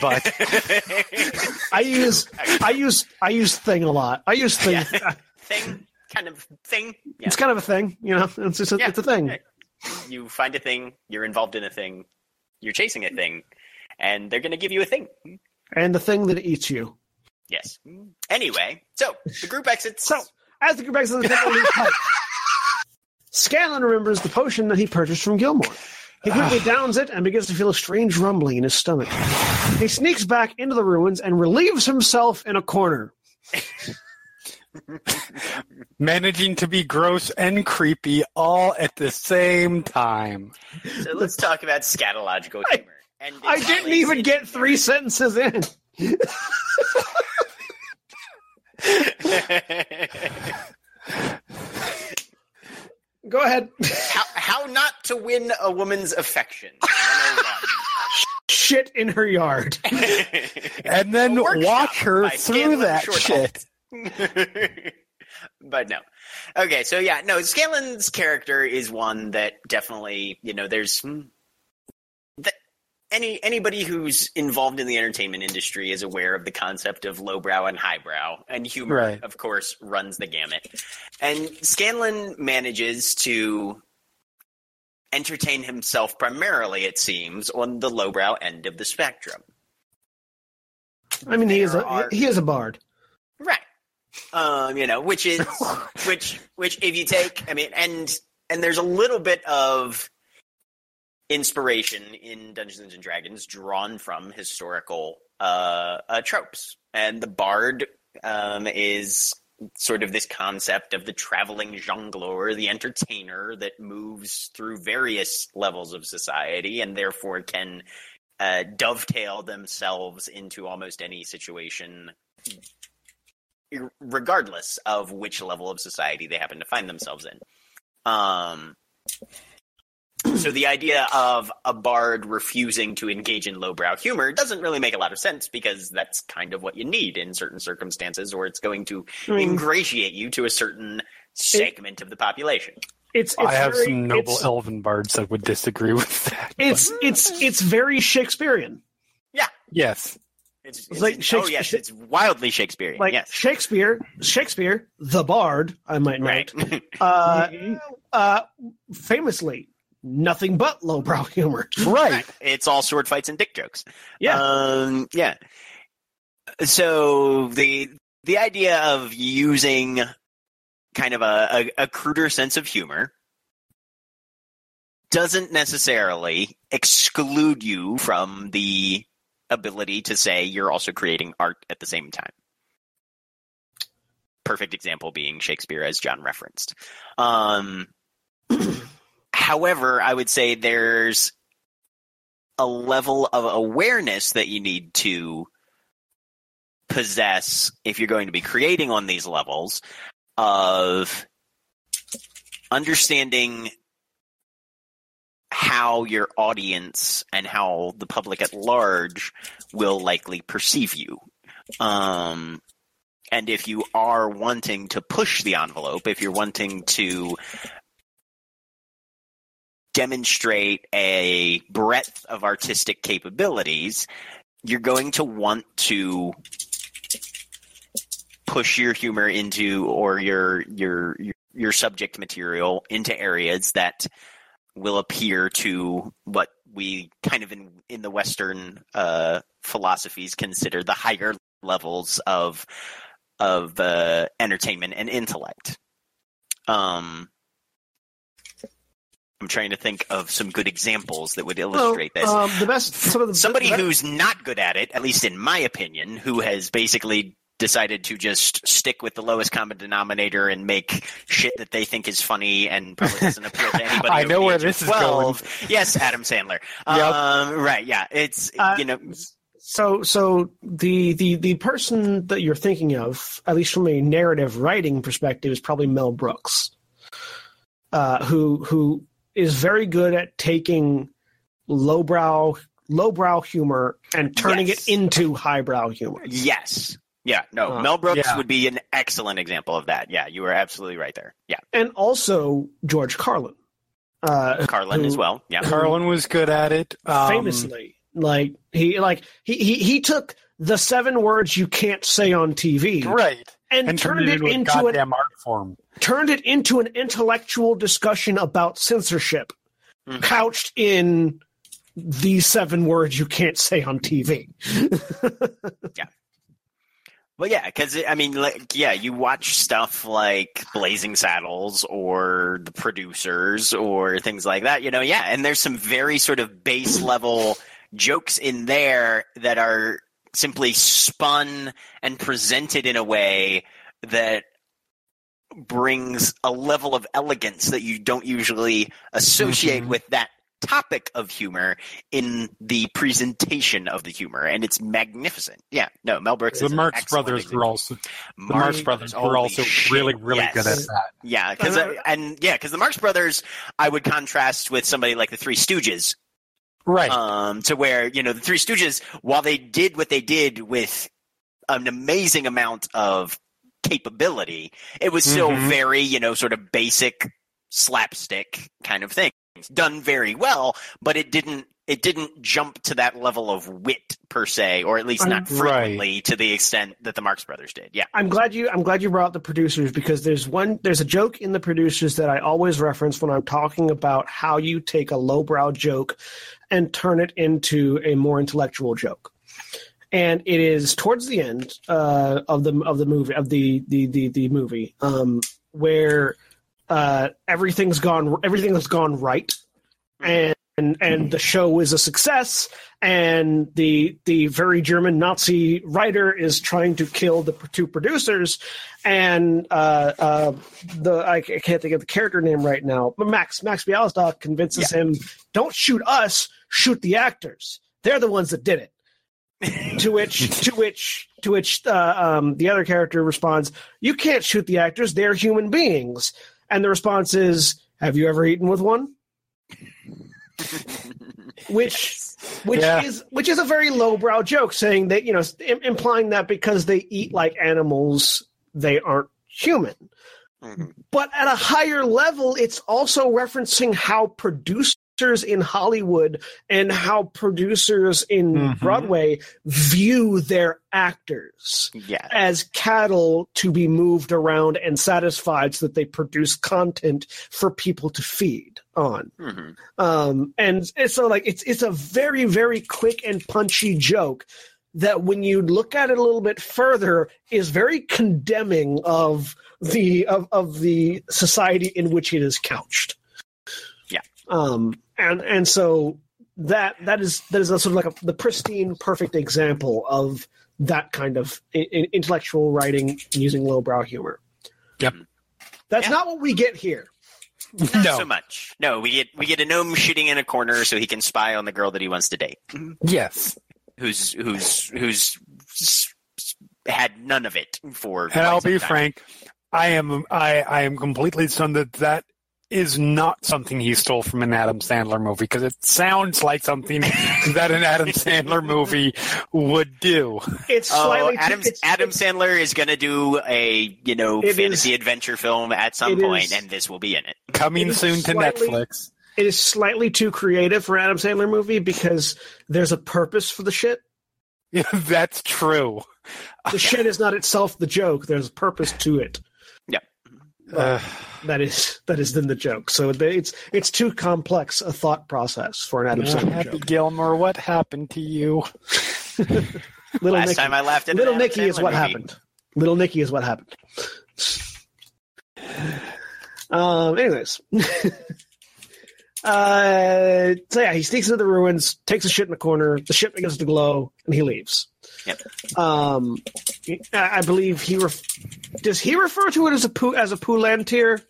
But *laughs* I use I use I use thing a lot. I use thing. Yeah. *laughs* thing, kind of thing. Yeah. It's kind of a thing, you know. It's just a, Yeah. it's a thing. You find a thing, you're involved in a thing, you're chasing a thing, and they're going to give you a thing. And the thing that eats you. Yes. Anyway, so the group exits. So, as the group exits the temple, leaves Pike. Scanlan remembers the potion that he purchased from Gilmore. He quickly *sighs* downs it and begins to feel a strange rumbling in his stomach. He sneaks back into the ruins and relieves himself in a corner. *laughs* managing to be gross and creepy all at the same time. So let's talk about scatological humor. And I didn't even get three sentences in. *laughs* Go ahead. how, how not to win a woman's affection. Shit in her yard. *laughs* And then A watch her through that shit. *laughs* but no. Okay, so yeah, no, Scanlan's character is one that definitely, you know, there's hmm, that any anybody who's involved in the entertainment industry is aware of the concept of lowbrow and highbrow, and humor, Right. of course, runs the gamut. And Scanlan manages to entertain himself primarily, it seems, on the lowbrow end of the spectrum. I mean, he is a are- he is a bard. Right. Um, you know, which is *laughs* which which if you take I mean and and there's a little bit of inspiration in Dungeons and Dragons drawn from historical uh, uh tropes. And the bard um is sort of this concept of the traveling jongleur, the entertainer that moves through various levels of society and therefore can uh, dovetail themselves into almost any situation regardless of which level of society they happen to find themselves in. Um, so the idea of a bard refusing to engage in lowbrow humor doesn't really make a lot of sense because that's kind of what you need in certain circumstances, or it's going to I mean, ingratiate you to a certain segment of the population. it's, it's I have very- some noble elven bards that would disagree with that. but it's it's it's very Shakespearean. Yeah. Yes. It's, It's like oh Shakespeare- yes, it's wildly Shakespearean. Like yes, Shakespeare, Shakespeare, the bard, I might note, right. uh, uh, famously nothing but lowbrow humor. *laughs* Right. it's all sword fights and dick jokes. Yeah. Um, yeah. So the the idea of using kind of a, a, a cruder sense of humor doesn't necessarily exclude you from the ability to say you're also creating art at the same time. Perfect example being Shakespeare, as John referenced. Um, *clears throat* however, I would say there's a level of awareness that you need to possess if you're going to be creating on these levels of understanding how your audience and how the public at large will likely perceive you. Um, and if you are wanting to push the envelope, if you're wanting to demonstrate a breadth of artistic capabilities, you're going to want to push your humor into or your your your, your subject material into areas that will appear to what we kind of in in the Western uh, philosophies consider the higher levels of of uh, entertainment and intellect. Um, I'm trying to think of some good examples that would illustrate this. Um, the best, some of the, Somebody the, who's not good at it, at least in my opinion, who has basically decided to just stick with the lowest common denominator and make shit that they think is funny and probably doesn't appeal to *laughs* anybody. I know where age of this is 12. Yes, Adam Sandler. Yep. Um, right, yeah. It's Uh, you know So, so the, the the person that you're thinking of, at least from a narrative writing perspective, is probably Mel Brooks, uh, who who is very good at taking lowbrow lowbrow humor and turning Yes. it into highbrow humor. yes. Yeah, no. Uh, Mel Brooks yeah. would be an excellent example of that. Yeah, you were absolutely right there. Yeah. And also George Carlin, uh, Carlin who- as well. Yeah. Carlin was good at it. Um, famously, like he like he, he he took the seven words you can't say on TV right, and, and turned it a into an goddamn art form. turned it into an intellectual discussion about censorship Mhm. couched in these seven words you can't say on TV. *laughs* Well, yeah, because I mean, like, yeah, you watch stuff like Blazing Saddles or The Producers or things like that, you know, yeah, and there's some very sort of base level jokes in there that are simply spun and presented in a way that brings a level of elegance that you don't usually associate Mhm. with that topic of humor in the presentation of the humor and it's magnificent yeah no mel brooks The is Marx Brothers example. were also the Marx Brothers were also shit, really really yes. good at that. Yeah, because and yeah, because the Marx Brothers, I would contrast with somebody like the Three Stooges, Right. um, to where you know the Three Stooges, while they did what they did with an amazing amount of capability, it was still Mhm. very you know sort of basic slapstick kind of thing, done very well, but it didn't. It didn't jump to that level of wit per se, or at least not Right. frequently to the extent that the Marx Brothers did. Yeah. I'm glad you I'm glad you brought up the producers because there's one there's a joke in the producers that I always reference when I'm talking about how you take a lowbrow joke and turn it into a more intellectual joke. And it is towards the end uh, of the of the movie of the the the, the movie um, where uh, everything's gone everything has gone right and and, and the show is a success and the the very German Nazi writer is trying to kill the two producers, and uh, uh, the I can't think of the character name right now, but Max Max Bialystok convinces him, "Don't shoot us, shoot the actors. They're the ones that did it." to which to which to which uh, um, the other character responds, "You can't shoot the actors; they're human beings." And the response is, "Have you ever eaten with one?" *laughs* Which which Yeah. is which is a very lowbrow joke, saying that you know, im- implying that because they eat like animals, they aren't human. Mhm. But at a higher level, it's also referencing how producers in Hollywood and how producers in Mhm. Broadway view their actors as cattle to be moved around and satisfied so that they produce content for people to feed on. Mhm. Um, and it's so like it's it's a very very quick and punchy joke that when you look at it a little bit further is very condemning of the of, of the society in which it is couched. Yeah. Um, and and so that that is that is a sort of like a, the pristine perfect example of that kind of i- i- intellectual writing using lowbrow humor. Yep. That's Yeah. not what we get here. Not no. so much. No, we get we get a gnome shitting in a corner so he can spy on the girl that he wants to date, Yes. who's who's who's s- s- had none of it for. And quite I'll some be time. frank, I am I I am completely stunned that that is not something he stole from an Adam Sandler movie because it sounds like something *laughs* that an Adam Sandler movie would do. It's Oh, slightly Adam, it's, Adam Sandler is going to do a you know fantasy is- adventure film at some point, is- and this will be in it. Coming It is soon to slightly- Netflix. it is slightly too creative for an Adam Sandler movie because there's a purpose for the shit. *laughs* That's true. The shit is not itself the joke. There's a purpose to it. Yep. Uh, That is that is then the joke. So it's it's too complex a thought process for an Adam Sandler Happy joke. Gilmore, what happened to you? *laughs* Little Last Nicky, time I laughed at Little Adam Nicky is what movie. happened. Little Nicky is what happened. um. Anyways. *laughs* Uh, so yeah, he sneaks into the ruins, takes a shit in the corner. The ship begins to glow, and he leaves. Yep. Um, I I believe he ref- does he refer to it as a poo as a Poolantir,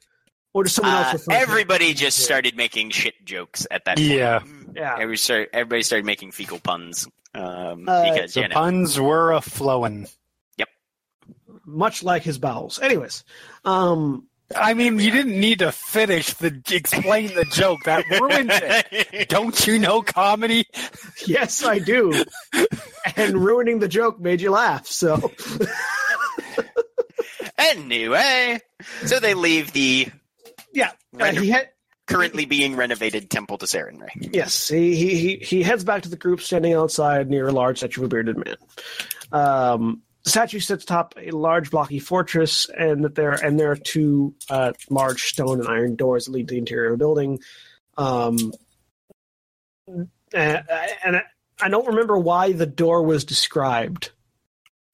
or does someone else Uh, refer? to everybody just started making shit jokes at that point. Yeah, Yeah. Every start, everybody started making fecal puns um, Uh, because the you know. puns were a flowing. Yep. Much like his bowels. Anyways, um, I mean, you didn't need to finish the explain the joke. That ruins it. *laughs* Don't you know comedy? yes, I do. and ruining the joke made you laugh. So *laughs* anyway, so they leave the yeah, uh, he had. currently being renovated temple to Sarenrae. Yes, he, he he he heads back to the group, standing outside near a large statue of a bearded man. Um, the statue sits atop a large blocky fortress, and that there and there are two uh, large stone and iron doors that lead to the interior of the building. Um, and, and I, I don't remember why the door was described.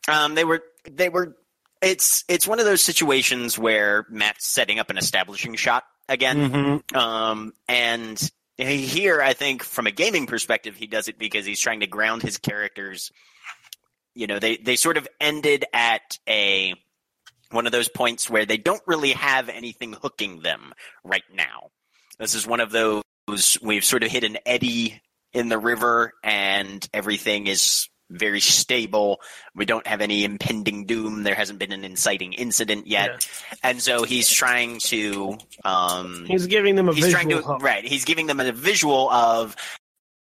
Um, they were they were. It's it's one of those situations where Matt's setting up an establishing shot again. Mm-hmm. Um, and here, I think from a gaming perspective, he does it because he's trying to ground his characters. You know, they they sort of ended at a one of those points where they don't really have anything hooking them right now. This is one of those we've sort of hit an eddy in the river, and everything is very stable. We don't have any impending doom. There hasn't been an inciting incident yet, and so he's trying to um, He's giving them a he's visual trying to right. He's giving them a visual of.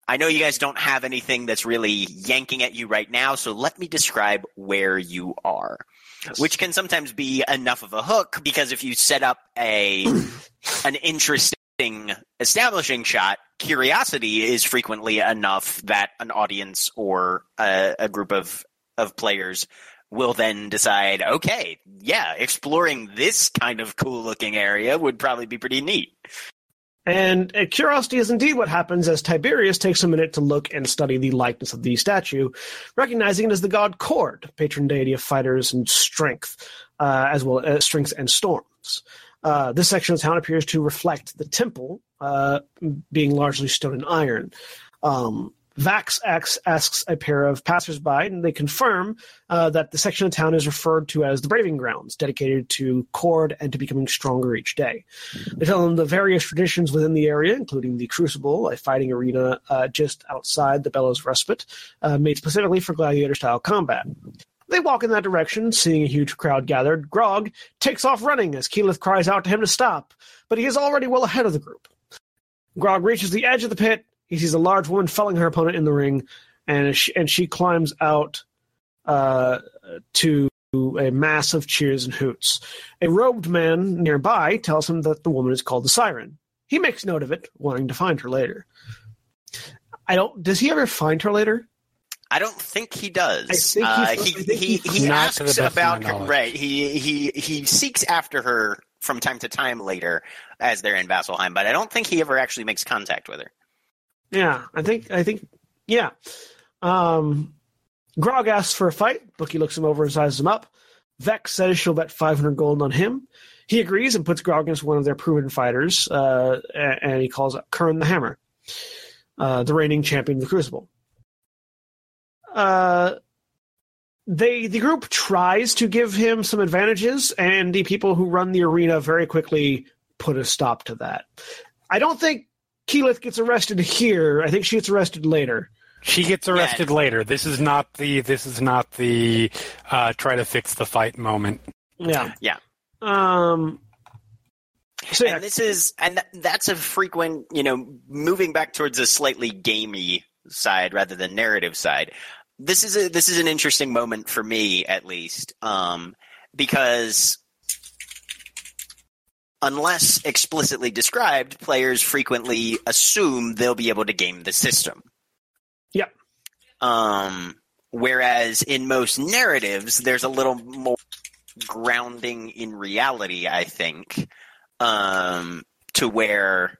I know you guys don't have anything that's really yanking at you right now, so let me describe where you are, Yes. which can sometimes be enough of a hook because if you set up a *clears throat* an interesting establishing shot, curiosity is frequently enough that an audience or a, a group of of players will then decide, okay, yeah, exploring this kind of cool looking area would probably be pretty neat. And uh, curiosity is indeed what happens as Tiberius takes a minute to look and study the likeness of the statue, recognizing it as the god Kord, patron deity of fighters and strength, uh, as well as strength and storms. Uh, this section of town appears to reflect the temple, uh, being largely stone and iron. Um, Vax X asks a pair of passersby, and they confirm uh, that the section of town is referred to as the Braving Grounds, dedicated to Kord and to becoming stronger each day. They tell them the various traditions within the area, including the Crucible, a fighting arena uh, just outside the Bellows Respite, uh, made specifically for gladiator style combat. They walk in that direction, seeing a huge crowd gathered. Grog takes off running as Keyleth cries out to him to stop, but he is already well ahead of the group. Grog reaches the edge of the pit. He sees a large woman felling her opponent in the ring, and she, and she climbs out uh, to a mass of cheers and hoots. A robed man nearby tells him that the woman is called the Siren. He makes note of it, wanting to find her later. I don't. Does he ever find her later? I don't think he does. Think he- uh, he, he, he- he Not to the asks best of my about her. Right. He he he seeks after her from time to time later as they're in Vasselheim, but I don't think he ever actually makes contact with her. Yeah, I think. I think. Yeah. Um, Grog asks for a fight. Bookie looks him over and sizes him up. Vex says she'll bet 500 gold on him. He agrees and puts Grog against one of their proven fighters, uh, and he calls up Kern the Hammer, uh, the reigning champion of the Crucible. Uh, they the group tries to give him some advantages, and the people who run the arena very quickly put a stop to that. I don't think Keyleth gets arrested here. I think she gets arrested later. She gets arrested later. This is not the this is not the uh, try to fix the fight moment. Yeah. Yeah. Um. So, yeah, And this is, and th- that's a frequent, you know, moving back towards a slightly gamey side rather than narrative side. This is a this is an interesting moment for me, at least, um, because unless explicitly described, players frequently assume they'll be able to game the system. Yep. Um, whereas in most narratives, there's a little more grounding in reality. I think um, to where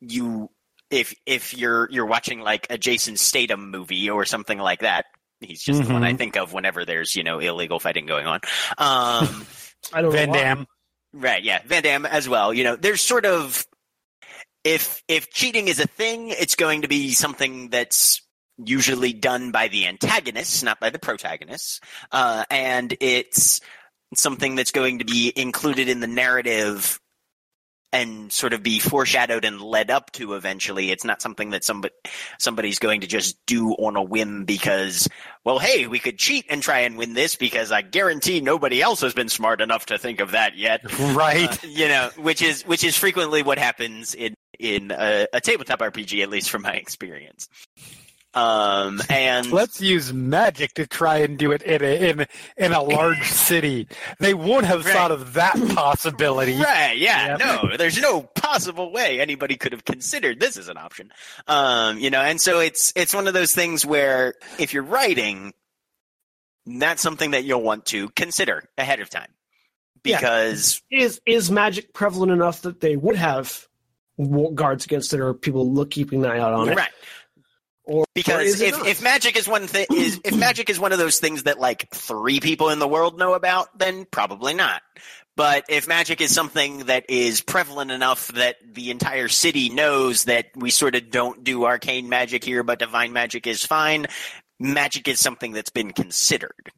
you if if you're you're watching like a Jason Statham movie or something like that. He's just the one I Mhm. think of whenever there's you know illegal fighting going on. Um, *laughs* I don't Van know. why. Damme. Right, yeah, Van Damme as well. You know, there's sort of if if cheating is a thing, it's going to be something that's usually done by the antagonists, not by the protagonists, uh, and it's something that's going to be included in the narrative and sort of be foreshadowed and led up to eventually. It's not something that somebody somebody's going to just do on a whim because, well, hey, we could cheat and try and win this because I guarantee nobody else has been smart enough to think of that yet. *laughs* Right. Uh, you know, which is which is frequently what happens in in a, a tabletop RPG, at least from my experience. Um, and *laughs* Let's use magic to try and do it in a in in a large *laughs* city. They would have Right. thought of that *laughs* possibility. Right, yeah, Yep. no, there's no possible way anybody could have considered this as an option. Um, you know, and so it's it's one of those things where if you're writing, that's something that you'll want to consider ahead of time. Yeah. Because Is is magic prevalent enough that they would have guards against it, or people look keeping an eye out on it? right. Or or Because is it if, if magic is one thing is if magic is one of those things that like three people in the world know about, then probably not. But if magic is something that is prevalent enough that the entire city knows that we sort of don't do arcane magic here, but divine magic is fine, magic is something that's been considered.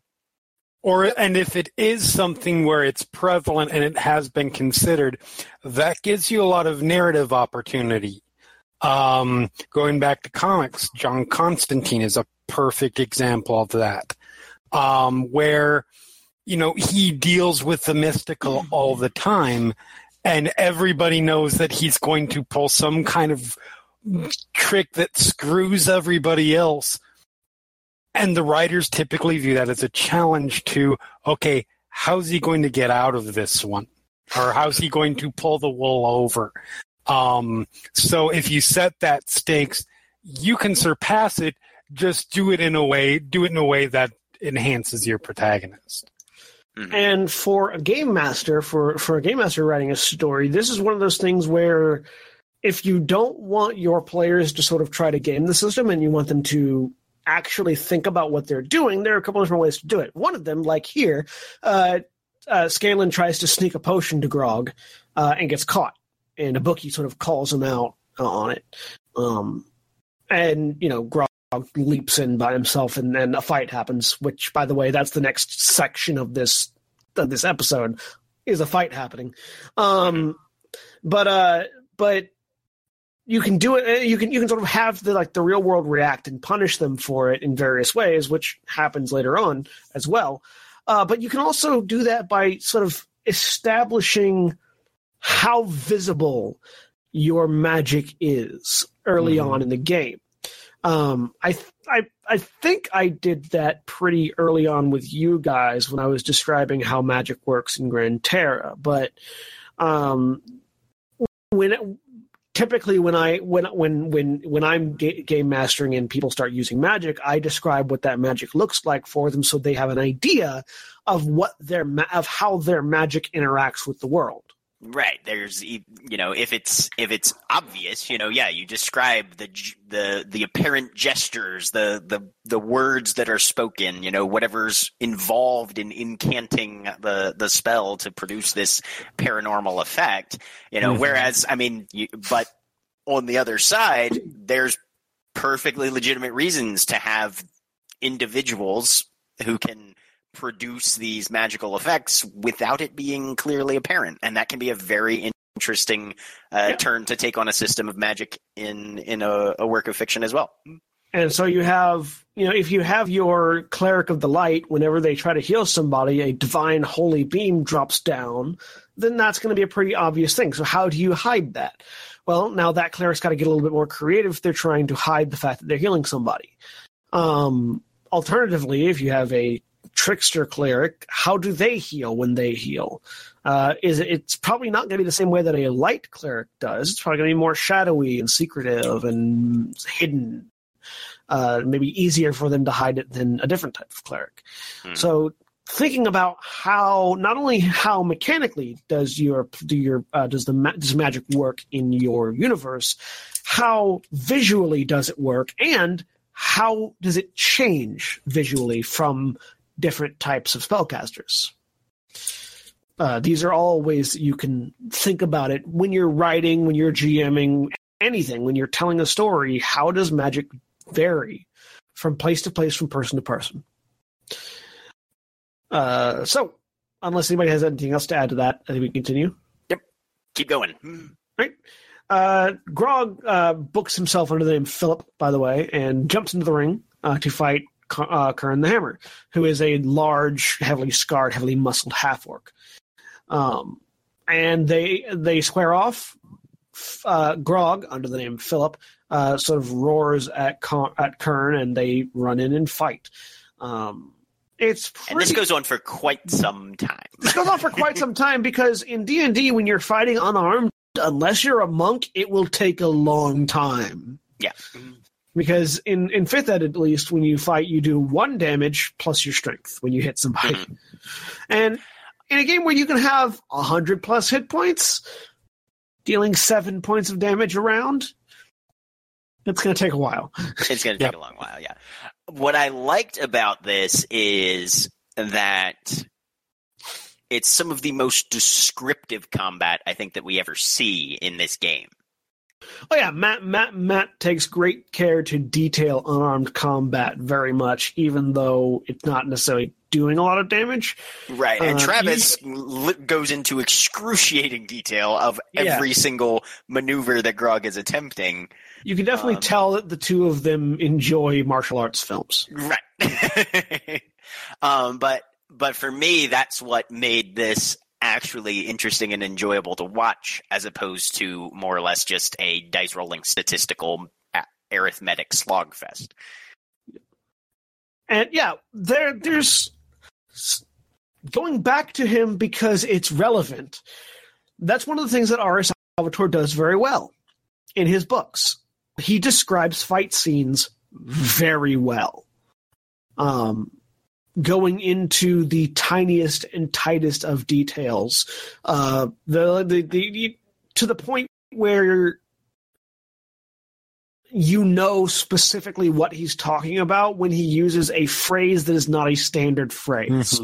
Or and if it is something where it's prevalent and it has been considered, that gives you a lot of narrative opportunity. Um, going back to comics, John Constantine is a perfect example of that, um, where you know he deals with the mystical all the time, and everybody knows that he's going to pull some kind of trick that screws everybody else. And the writers typically view that as a challenge to, okay, how's he going to get out of this one? Or how's he going to pull the wool over? Um, so if you set that stakes, you can surpass it. Just do it in a way, do it in a way that enhances your protagonist. And for a game master, for for a game master writing a story, this is one of those things where if you don't want your players to sort of try to game the system and you want them to actually think about what they're doing, there are a couple of different ways to do it. One of them, like here, uh, uh, Scanlan tries to sneak a potion to Grog uh, and gets caught, and a bookie sort of calls him out on it. Um, and you know, Grog leaps in by himself, and then a fight happens. Which, by the way, that's the next section of this of this episode is a fight happening. Um, but uh, but you can do it. You can you can sort of have the like the real world react and punish them for it in various ways, which happens later on as well. Uh, but you can also do that by sort of establishing how visible your magic is early Mhm. on in the game. Um, I, I, I think I did that pretty early on with you guys when I was describing how magic works in Grand Terra. But um, when it, typically when I when when when when I'm ga- game mastering and people start using magic, I describe what that magic looks like for them, so they have an idea of what their ma- of how their magic interacts with the world. Right. There's, you know, if it's if it's obvious, you know, yeah, you describe the the the apparent gestures, the the the words that are spoken, you know, whatever's involved in incanting the the spell to produce this paranormal effect, you know. Mhm. Whereas, I mean, you, but on the other side, there's perfectly legitimate reasons to have individuals who can produce these magical effects without it being clearly apparent, and that can be a very interesting uh, Yeah. turn to take on a system of magic in in a, a work of fiction as well. And so you have, you know, if you have your cleric of the light, whenever they try to heal somebody, a divine holy beam drops down then that's going to be a pretty obvious thing. So how do you hide that? Well, now that cleric's got to get a little bit more creative. If they're trying to hide the fact that they're healing somebody. Um, alternatively, if you have a trickster cleric, how do they heal when they heal? Uh, is it, it's probably not going to be the same way that a light cleric does. It's probably going to be more shadowy and secretive and hidden. Uh, maybe easier for them to hide it than a different type of cleric. Hmm. So thinking about how not only how mechanically does your do your uh, does the ma- does magic work in your universe, how visually does it work, and how does it change visually from different types of spellcasters? Uh, these are all ways that you can think about it when you're writing, when you're GMing, anything, when you're telling a story. How does magic vary from place to place, from person to person? Uh, so, unless anybody has anything else to add to that, I think we can continue. Yep. Keep going. Uh, Grog uh, books himself under the name Philip, by the way, and jumps into the ring uh, to fight uh, Kern the Hammer, who is a large, heavily scarred, heavily muscled half orc. Um, and they they square off. Uh, Grog, under the name Philip, uh, sort of roars at Con- at Kern, and they run in and fight. Um, it's pretty And this goes on for quite some time. this goes on for quite some time because in D and D, when you're fighting unarmed, unless you're a monk, it will take a long time. Yeah. Because in in fifth ed, at least, when you fight, you do one damage plus your strength when you hit somebody, Mhm. and in a game where you can have hundred plus hit points, dealing seven points of damage around, it's going to take a while. It's going to take Yep. a long while, yeah. What I liked about this is that it's some of the most descriptive combat I think that we ever see in this game. Oh yeah, Matt Matt Matt takes great care to detail unarmed combat very much, even though it's not necessarily doing a lot of damage. Right, and Uh, Travis li- goes into excruciating detail of Yeah. every single maneuver that Grog is attempting. You can definitely Um, tell that the two of them enjoy martial arts films. Right. *laughs* um, but but for me, that's what made this actually interesting and enjoyable to watch, as opposed to more or less just a dice rolling statistical arithmetic slogfest. And yeah, there there's going back to him because it's relevant. That's one of the things that R.A. Salvatore does very well in his books. He describes fight scenes very well. Um, going into the tiniest and tightest of details, uh, the, the the to the point where you know specifically what he's talking about when he uses a phrase that is not a standard phrase.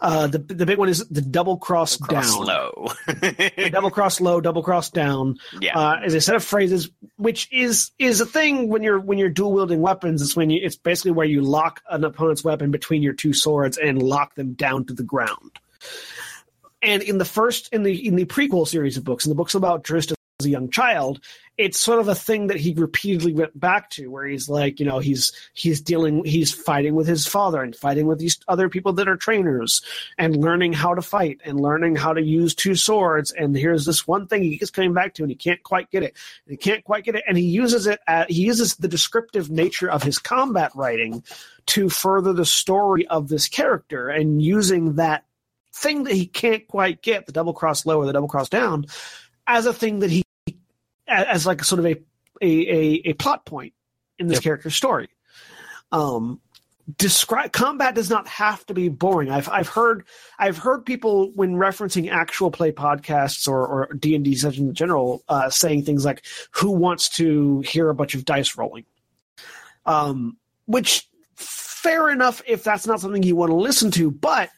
Uh, the the big one is the double cross Cross down, low. double cross low, double cross down yeah. uh, is a set of phrases which is is a thing when you're when you're dual wielding weapons. It's when you it's basically where you lock an opponent's weapon between your two swords and lock them down to the ground. And in the first in the in the prequel series of books, in the books about Drizzt as a young child, it's sort of a thing that he repeatedly went back to, where he's like, you know, he's he's dealing, he's fighting with his father and fighting with these other people that are trainers, and learning how to fight and learning how to use two swords. And here's this one thing he keeps coming back to, and he can't quite get it. And he can't quite get it, and he uses it. At, he uses the descriptive nature of his combat writing to further the story of this character, and using that thing that he can't quite get, the double cross low or the double cross down, as a thing that he as like sort of a a, a, a plot point in this Yep. character's story. Um, describe combat does not have to be boring. I've I've heard I've heard people when referencing actual play podcasts or or D and D sessions in general uh, saying things like, "Who wants to hear a bunch of dice rolling?" Um, which fair enough if that's not something you want to listen to, but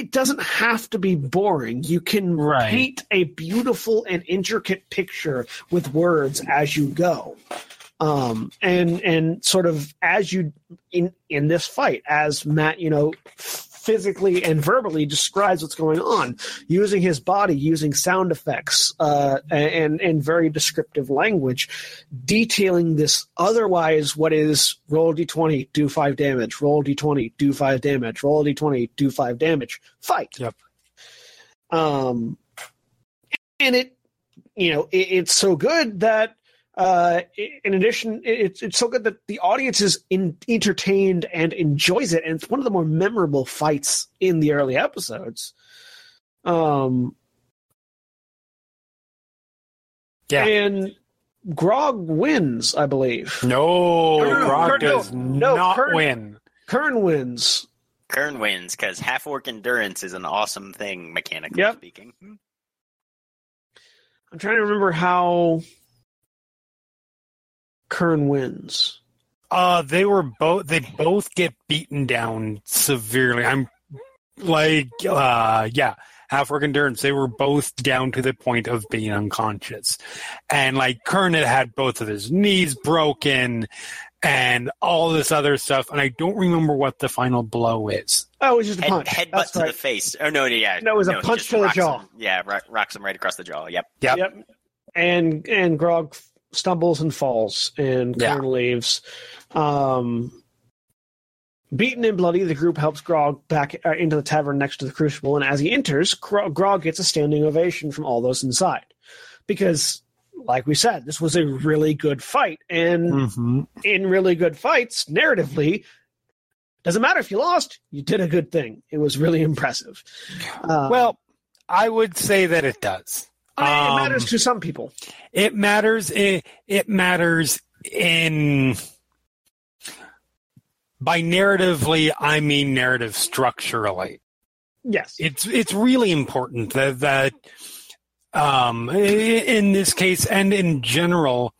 it doesn't have to be boring. You can Right. paint a beautiful and intricate picture with words as you go. Um, and and sort of as you in in this fight, as Matt, you know, physically and verbally describes what's going on, using his body, using sound effects, uh, and and very descriptive language, detailing this otherwise what is roll d20, do five damage, roll d20, do five damage, roll d20, do five damage, fight. Yep. Um, and it, you know, it, it's so good that uh, in addition, it's it's so good that the audience is in, entertained and enjoys it, and it's one of the more memorable fights in the early episodes. Um, Yeah. and Grog wins, I believe. No, No, no, no, Grog Kurt- no, does no, not Kurt- win. Kern wins. Kern wins because half orc endurance is an awesome thing, mechanically Yep. speaking. I'm trying to remember how Kern wins. Uh, they were both. They both get beaten down severely. I'm like, uh, yeah, half orc endurance. They were both down to the point of being unconscious, and like Kern had had both of his knees broken, and all this other stuff. And I don't remember what the final blow is. Oh, it was just a Head, punch. headbutt That's to right. the face. Oh no, yeah, No, it was a punch to the jaw. him- yeah, ro- rocks him right across the jaw. Yep. Yep. Yep. And and Grog stumbles and falls, and Yeah. Leaves. Um, beaten and bloody, the group helps Grog back uh, into the tavern next to the crucible, and as he enters, Gro- Grog gets a standing ovation from all those inside, because, like we said, this was a really good fight, and Mm-hmm. in really good fights, narratively. Doesn't matter if you lost, you did a good thing. It was really *laughs* impressive. Uh, Well, I would say that it does. I mean, it um, matters to some people. It matters. It, it matters in. By narratively, I mean narrative structurally. Yes. It's it's really important that that um, in this case and in general,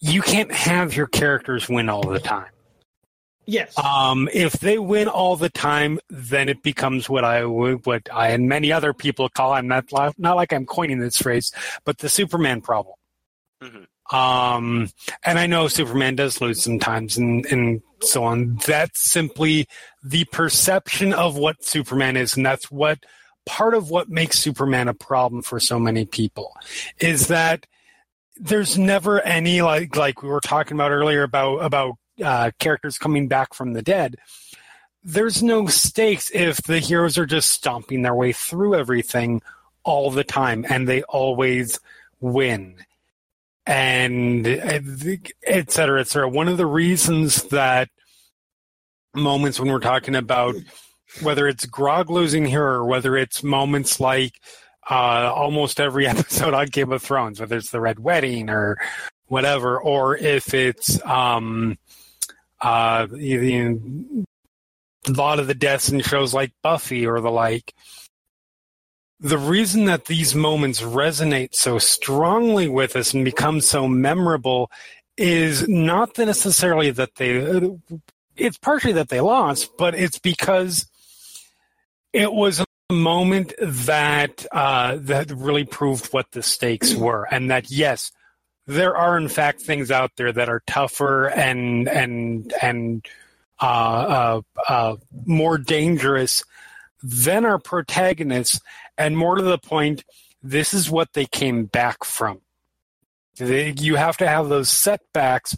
you can't have your characters win all the time. Yes. Um, if they win all the time, then it becomes what I would, what I and many other people call. I'm not not like I'm coining this phrase, but the Superman problem. Mhm. Um, and I know Superman does lose sometimes, and and so on. That's simply the perception of what Superman is, and that's what part of what makes Superman a problem for so many people is that there's never any like like we were talking about earlier about about uh, characters coming back from the dead. There's no stakes if the heroes are just stomping their way through everything all the time, and they always win, and et cetera, et cetera. One of the reasons that moments when we're talking about whether it's Grog losing here or whether it's moments like uh, almost every *laughs* episode on Game of Thrones, whether it's the Red Wedding or whatever, or if it's um, uh, a lot of the deaths in shows like Buffy or the like. The reason that these moments resonate so strongly with us and become so memorable is not necessarily that they. It's partially that they lost, but it's because it was a moment that uh, that really proved what the stakes were, and that yes, there are in fact things out there that are tougher and and and uh, uh, uh, more dangerous than our protagonists, and more to the point, this is what they came back from. They, you have to have those setbacks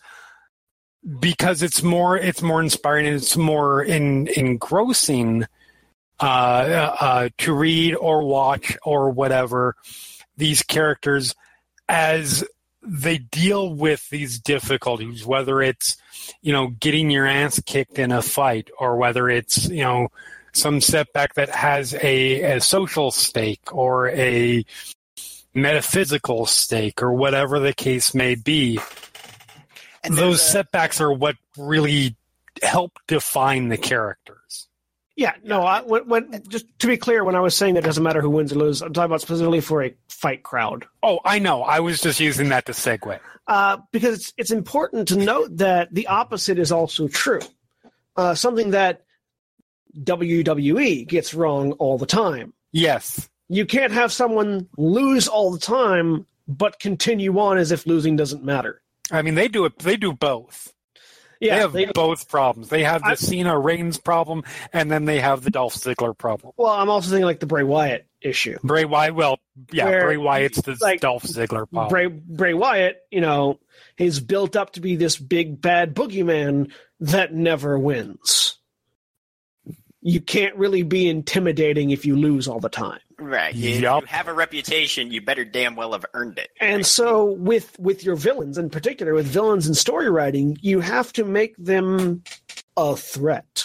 because it's more it's more inspiring and it's more in, engrossing uh, uh, to read or watch or whatever these characters as they deal with these difficulties, whether it's you know getting your ass kicked in a fight or whether it's you know some setback that has a, a social stake or a metaphysical stake or whatever the case may be. And Those a- setbacks are what really help define the characters. Yeah, no. I, when, when just to be clear, when I was saying it doesn't matter who wins or loses, I'm talking about specifically for a fight crowd, Oh, I know. I was just using that to segue. uh, because it's, it's important to note that the opposite is also true. Uh, something that WWE gets wrong all the time. Yes. You can't have someone lose all the time but continue on as if losing doesn't matter. I mean, they do it. They do both. Yeah, they have they- both problems. They have the I- Cena Reigns problem, and then they have the Dolph Ziggler problem. well, I'm also thinking like the Bray Wyatt issue. Bray Wyatt, well, yeah, Where, Bray Wyatt's the like, Dolph Ziggler problem. Bray Bray Wyatt, you know, is built up to be this big bad boogeyman that never wins. You can't really be intimidating if you lose all the time. Right. If Yup. you have a reputation, you better damn well have earned it. And right? so with with your villains in particular, with villains in story writing, you have to make them a threat.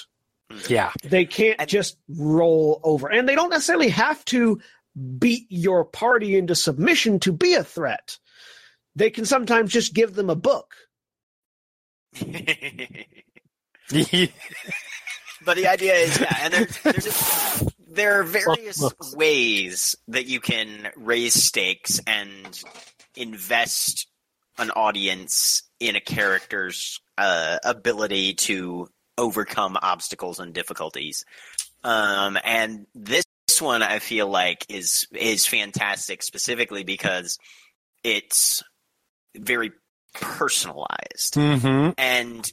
Mm-hmm. Yeah. They can't And- just roll over. And they don't necessarily have to beat your party into submission to be a threat. They can sometimes just give them a book. *laughs* *laughs* but the idea is, yeah, and there's, there's a, there are various ways that you can raise stakes and invest an audience in a character's uh, ability to overcome obstacles and difficulties. Um, and this one, I feel like, is is fantastic, specifically because it's very personalized. Hmm and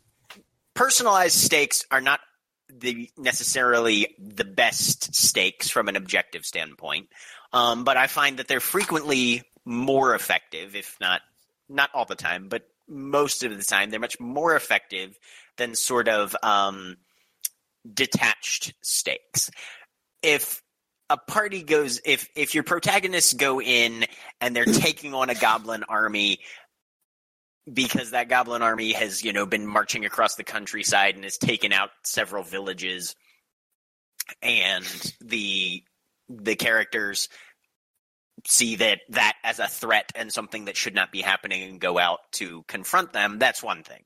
personalized stakes are not the necessarily the best stakes from an objective standpoint. Um, but i find that they're frequently more effective if not not all the time but most of the time they're much more effective than sort of um, detached stakes. If a party goes if if your protagonists go in and they're taking on a goblin army because that goblin army has you know been marching across the countryside and has taken out several villages. And the the characters see that that as a threat and something that should not be happening and go out to confront them. That's one thing.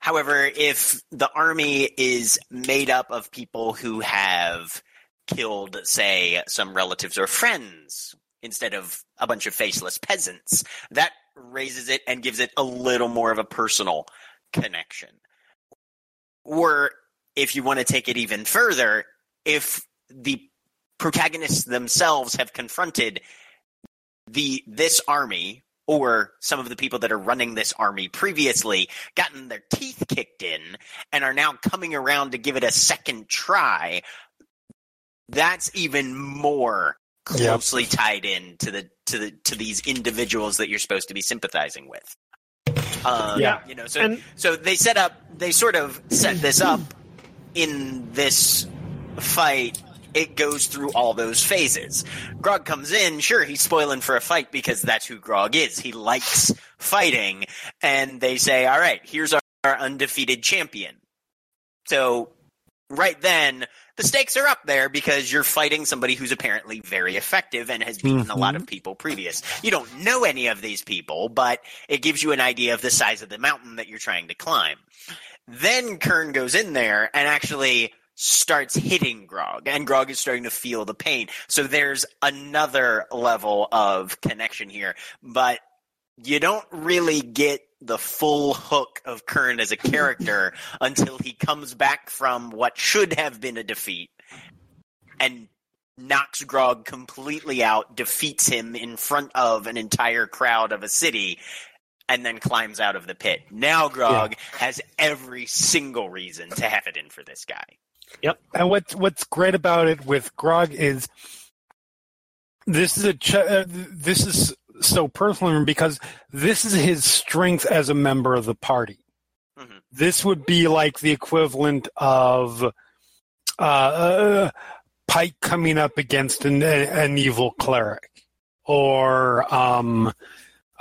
However if the army is made up of people who have killed say some relatives or friends instead of a bunch of faceless peasants that raises it and gives it a little more of a personal connection. Or if you want to take it even further, if the protagonists themselves have confronted the this army or some of the people that are running this army previously gotten their teeth kicked in and are now coming around to give it a second try that's even more Yep. closely tied in to the to the to these individuals that you're supposed to be sympathizing with. Um, Yeah. you know, so And- so they set up, they sort of set this up in this fight. It goes through all those phases. Grog comes in, sure, he's spoiling for a fight because that's who Grog is. He likes fighting, and they say, "All right, here's our, our undefeated champion." So right then the stakes are up there because you're fighting somebody who's apparently very effective and has beaten a lot mm-hmm. of people previous. You don't know any of these people, but it gives you an idea of the size of the mountain that you're trying to climb. Then Kern goes in there and actually starts hitting Grog, and Grog is starting to feel the pain. So there's another level of connection here, but you don't really get the full hook of Kern as a character *laughs* until he comes back from what should have been a defeat and knocks Grog completely out, defeats him in front of an entire crowd of a city, and then climbs out of the pit. Now Grog has every single reason to have it in for this guy. Yep. And what's what's great about it with Grog is this is a ch- uh, this is so personal because this is his strength as a member of the party. Mhm. This would be like the equivalent of uh, uh, Pike coming up against an, an evil cleric, or um,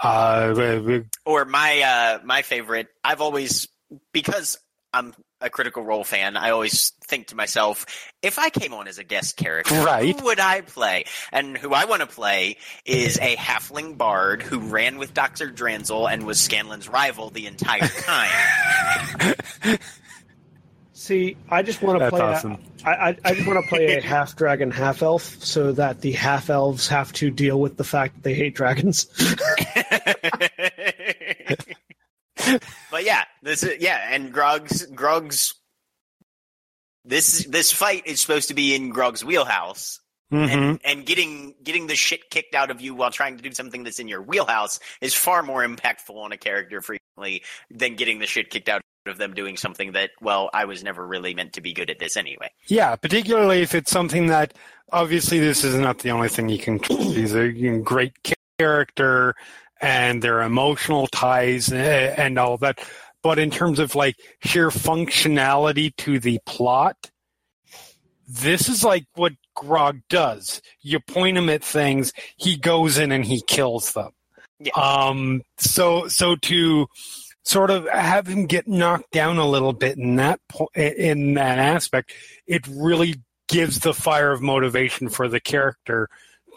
uh, Or my uh, my favorite, I've always because I'm a Critical Role fan, I always think to myself, if I came on as a guest character, Right. who would I play? And who I want to play is a halfling bard who ran with Dr. Dranzel and was Scanlan's rival the entire time. *laughs* See, I just want to That's play. awesome. I, I, I just want to play a *laughs* half dragon, half elf, so that the half elves have to deal with the fact that they hate dragons. *laughs* but yeah, this is yeah, and Grug's Grog's this this fight is supposed to be in Grog's wheelhouse. mhm. and, and getting getting the shit kicked out of you while trying to do something that's in your wheelhouse is far more impactful on a character frequently than getting the shit kicked out of them doing something that well I was never really meant to be good at this anyway. Yeah, particularly if it's something that obviously this is not the only thing you can. *clears throat* Are you great character and their emotional ties and all that. But in terms of like sheer functionality to the plot, This is like what Grog does. You point him at things, he goes in and he kills them. Yeah. Um, so so to sort of have him get knocked down a little bit in that po- in that aspect, it really gives the fire of motivation for the character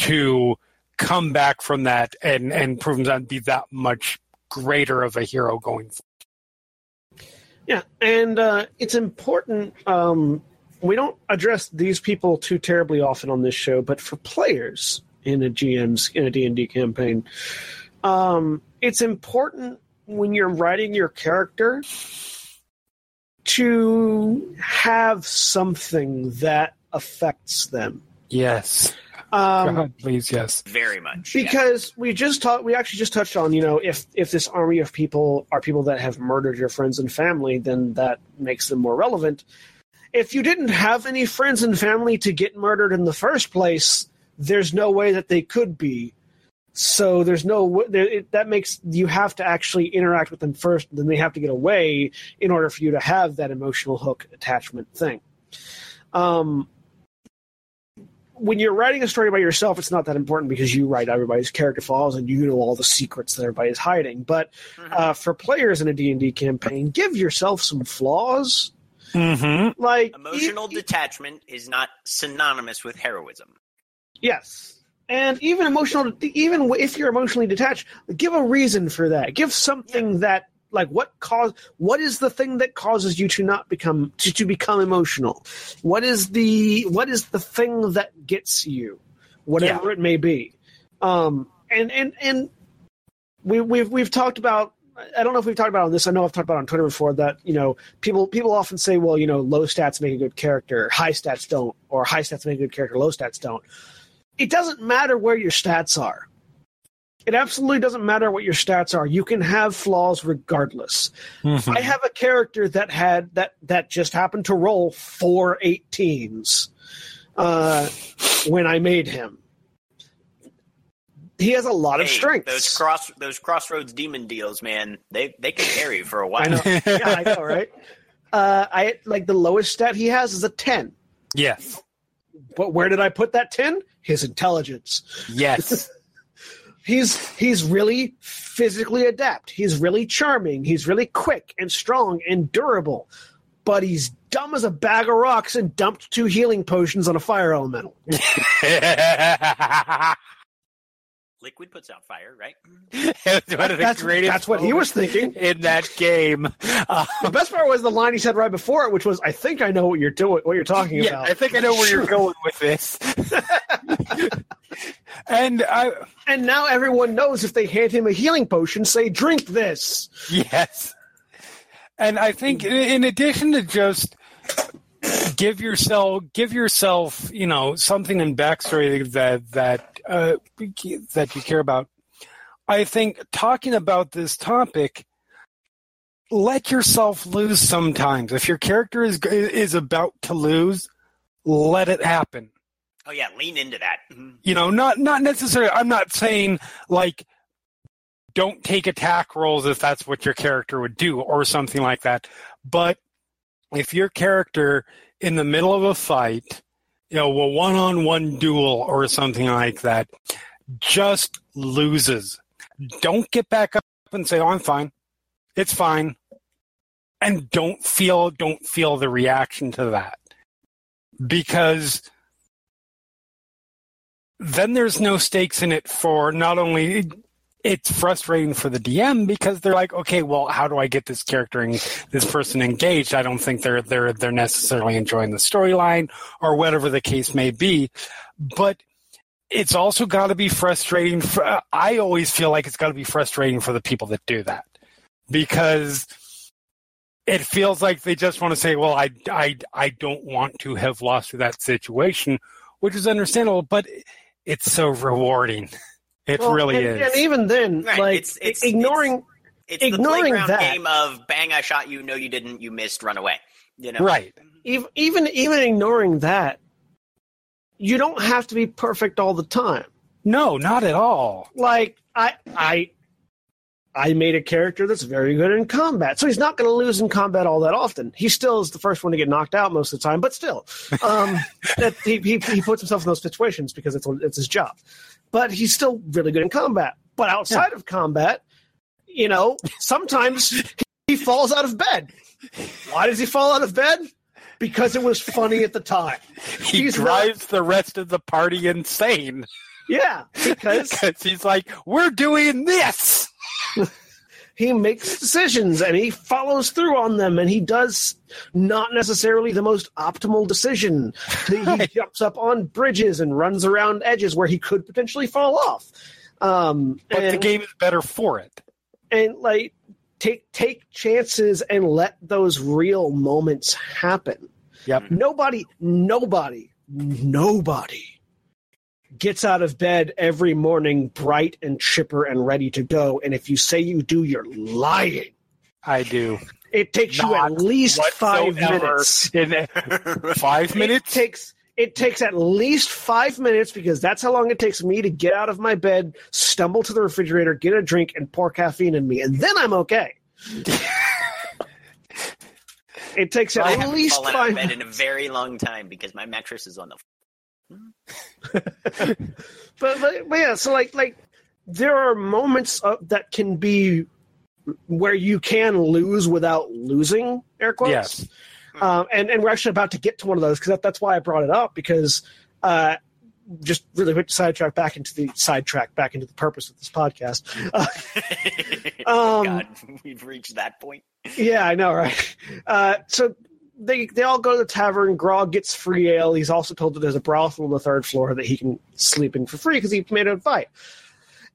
to come back from that and and prove himself to be that much greater of a hero going forward. Yeah, and uh, it's important. Um, we don't address these people too terribly often on this show, but for players in a GM's in a D and D campaign, um, it's important when you're writing your character to have something that affects them. Yes. Um, God, please, yes. Very much. yeah. because we just talked we actually just touched on you know if if this army of people are people that have murdered your friends and family then that makes them more relevant if you didn't have any friends and family to get murdered in the first place there's no way that they could be so there's no there, it, that makes you have to actually interact with them first then they have to get away in order for you to have that emotional hook attachment thing um when you're writing a story by yourself, it's not that important because you write everybody's character flaws and you know all the secrets that everybody's hiding. But Mhm. uh, for players in a D and D campaign, give yourself some flaws. Mm-hmm. Like Emotional e- detachment is not synonymous with heroism. yes, and even emotional, even if you're emotionally detached, give a reason for that. Give something that like what cause what is the thing that causes you to not become to, to become emotional what is the what is the thing that gets you whatever it may be um and and and we we've we've talked about I don't know if we've talked about on this. I know I've talked about on Twitter before that you know people people often say, well, you know, low stats make a good character, high stats don't, or high stats make a good character, low stats don't. It doesn't matter where your stats are. It absolutely doesn't matter what your stats are. You can have flaws regardless. Mm-hmm. I have a character that had that that just happened to roll four 18s uh, when I made him. He has a lot of strength. Those cross those crossroads demon deals, man, they they can carry you for a while. I know. *laughs* yeah, I know, right? Uh, I like the lowest stat he has is a ten. Yes. But where did I put that ten? His intelligence. Yes. *laughs* He's he's really physically adept. He's really charming. He's really quick and strong and durable. But he's dumb as a bag of rocks and dumped two healing potions on a fire elemental. *laughs* Liquid puts out fire, right? It was one of the That's, that's what he was thinking. in that game. Uh, The best part was the line he said right before it, which was, "I think I know what you're doing, what you're talking yeah, about." I think I know where you're *laughs* going with this. *laughs* and I, And now everyone knows if they hand him a healing potion, say, "Drink this." yes. And I think in- in addition to just give yourself give yourself you know something in backstory that that uh, that you care about. I think talking about this topic, let yourself lose sometimes. If your character is is about to lose, let it happen. Oh yeah, lean into that. Mhm. You know, not not necessarily. I'm not saying like don't take attack rolls if that's what your character would do or something like that. But if your character in the middle of a fight, you know, a one-on-one duel or something like that, just loses, don't get back up and say, "Oh, I'm fine. It's fine," and don't feel don't feel the reaction to that. Because then there's no stakes in it for not only it's frustrating for the DM because they're like, okay, well, how do I get this character and this person engaged? I don't think they're they're they're necessarily enjoying the storyline or whatever the case may be, but it's also got to be frustrating. For, I always feel like it's got to be frustrating for the people that do that because it feels like they just want to say, well, I I I don't want to have lost to that situation, which is understandable, but it's so rewarding. *laughs* It Well, really and, is. And even then, Right, like it's- it's- ignoring It's the Ignoring playground that- game of bang, I shot you, no, you didn't, you missed, run away. You know, Right. even even even ignoring that, you don't have to be perfect all the time. No, not at all. Like I I I made a character that's very good in combat. So he's not going to lose in combat all that often. He still is the first one to get knocked out most of the time, but still, um, *laughs* that he, he, he puts himself in those situations because it's, it's his job. But he's still really good in combat. But outside of combat, you know, sometimes he falls out of bed. Why does he fall out of bed? Because it was funny at the time. *laughs* He He's drives the rest of the party insane Yeah, because *laughs* he's like, "We're doing this." *laughs* he makes decisions and he follows through on them and he does not necessarily the most optimal decision. He, he jumps up on bridges and runs around edges where he could potentially fall off. Um, But the game is better for it. and like take take chances and let those real moments happen. Yep. Nobody, nobody, nobody gets out of bed every morning bright and chipper and ready to go. And if you say you do, you're lying. I do. It takes you at least five minutes. *laughs* In five It minutes. takes it takes at least five minutes because that's how long it takes me to get out of my bed, stumble to the refrigerator, get a drink, and pour caffeine in me, and then I'm okay. *laughs* it takes I at haven't least fallen out of five bed in a very long time because my mattress is on the. *laughs* but, but, but yeah, so like like there are moments of, that can be where you can lose without losing air quotes. Yes. Um, and and we're actually about to get to one of those because that, that's why I brought it up because uh, just really quick sidetrack back into the sidetrack back into the purpose of this podcast. *laughs* Uh, *laughs* Um, God, we've reached that point. yeah, I know, right? Uh, so they they all go to the tavern. Grog gets free ale. He's also told that there's a brothel on the third floor that he can sleep in for free because he made a fight.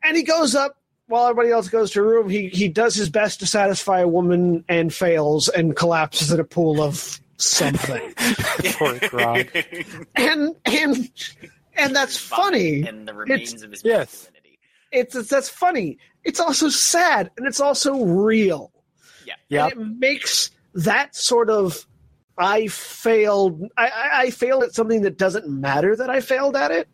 And he goes up while everybody else goes to a room. He he does his best to satisfy a woman and fails and collapses in a pool of something. *laughs* Poor Grog. and and and that's funny. And the remains of his yes. masculinity. It's, it's that's funny. It's also sad and it's also real. Yep. And it makes that sort of I failed. I, I, failed at something that doesn't matter that I failed at it.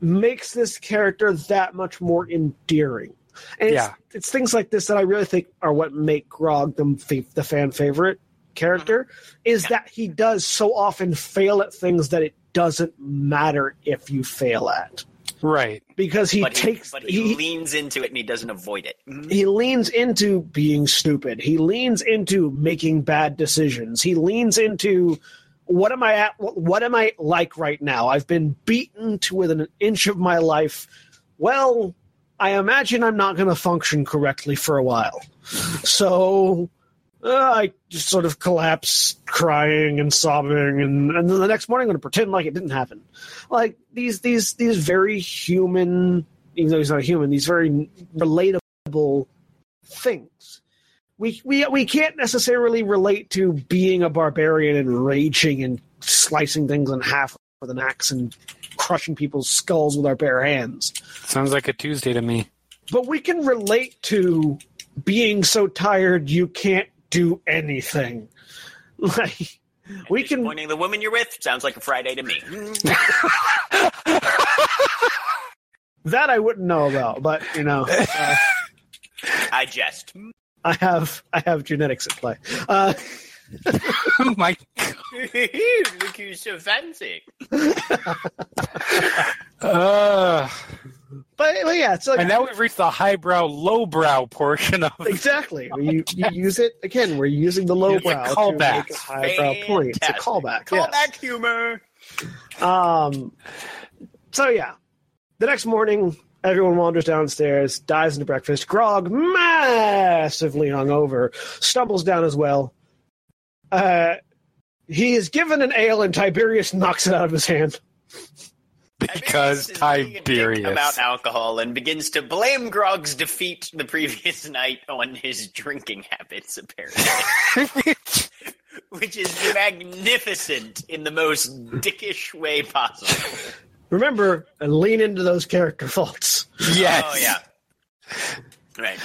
Makes this character that much more endearing. And it's, Yeah. it's things like this that I really think are what make Grog the, the fan favorite character. Mm-hmm. Is that he does so often fail at things that it doesn't matter if you fail at Right. because he but he, takes but he, he, leans into it and he doesn't avoid it. Mm-hmm. he leans into being stupid. He leans into making bad decisions. He leans into what am I at? What, what am I like right now? I've been beaten to within an inch of my life. Well, I imagine I'm not going to function correctly for a while. So uh, I just sort of collapse, crying and sobbing, and, and then the next morning I'm going to pretend like it didn't happen. Like these these these very human, even though he's not a human, these very relatable things. We we we can't necessarily relate to being a barbarian and raging and slicing things in half with an axe and crushing people's skulls with our bare hands. Sounds like a Tuesday to me. But we can relate to being so tired you can't do anything. Like we can Pointing the woman you're with sounds like a Friday to me. *laughs* that I wouldn't know about, but you know, uh, I jest. I have I have genetics at play. Uh, *laughs* Oh my. *laughs* Look who's so fancy. Uh, but, but yeah, it's like and now we've reached the highbrow, lowbrow portion of. exactly you, you use it again. We're using the It's a lowbrow to callback. make a highbrow point. It's a Fantastic. callback. yes. Callback humor. Um, so yeah, the next morning, everyone wanders downstairs, dives into breakfast. Grog, massively hungover, stumbles down as well. Uh, he is given an ale, and Tiberius knocks it out of his hand. *laughs* Because Tiberius is being a dick Tiberius. about alcohol and begins to blame Grog's defeat the previous *laughs* night on his drinking habits, apparently, *laughs* which is magnificent in the most dickish way possible. Remember, and lean into those character faults. yes. Oh yeah, right.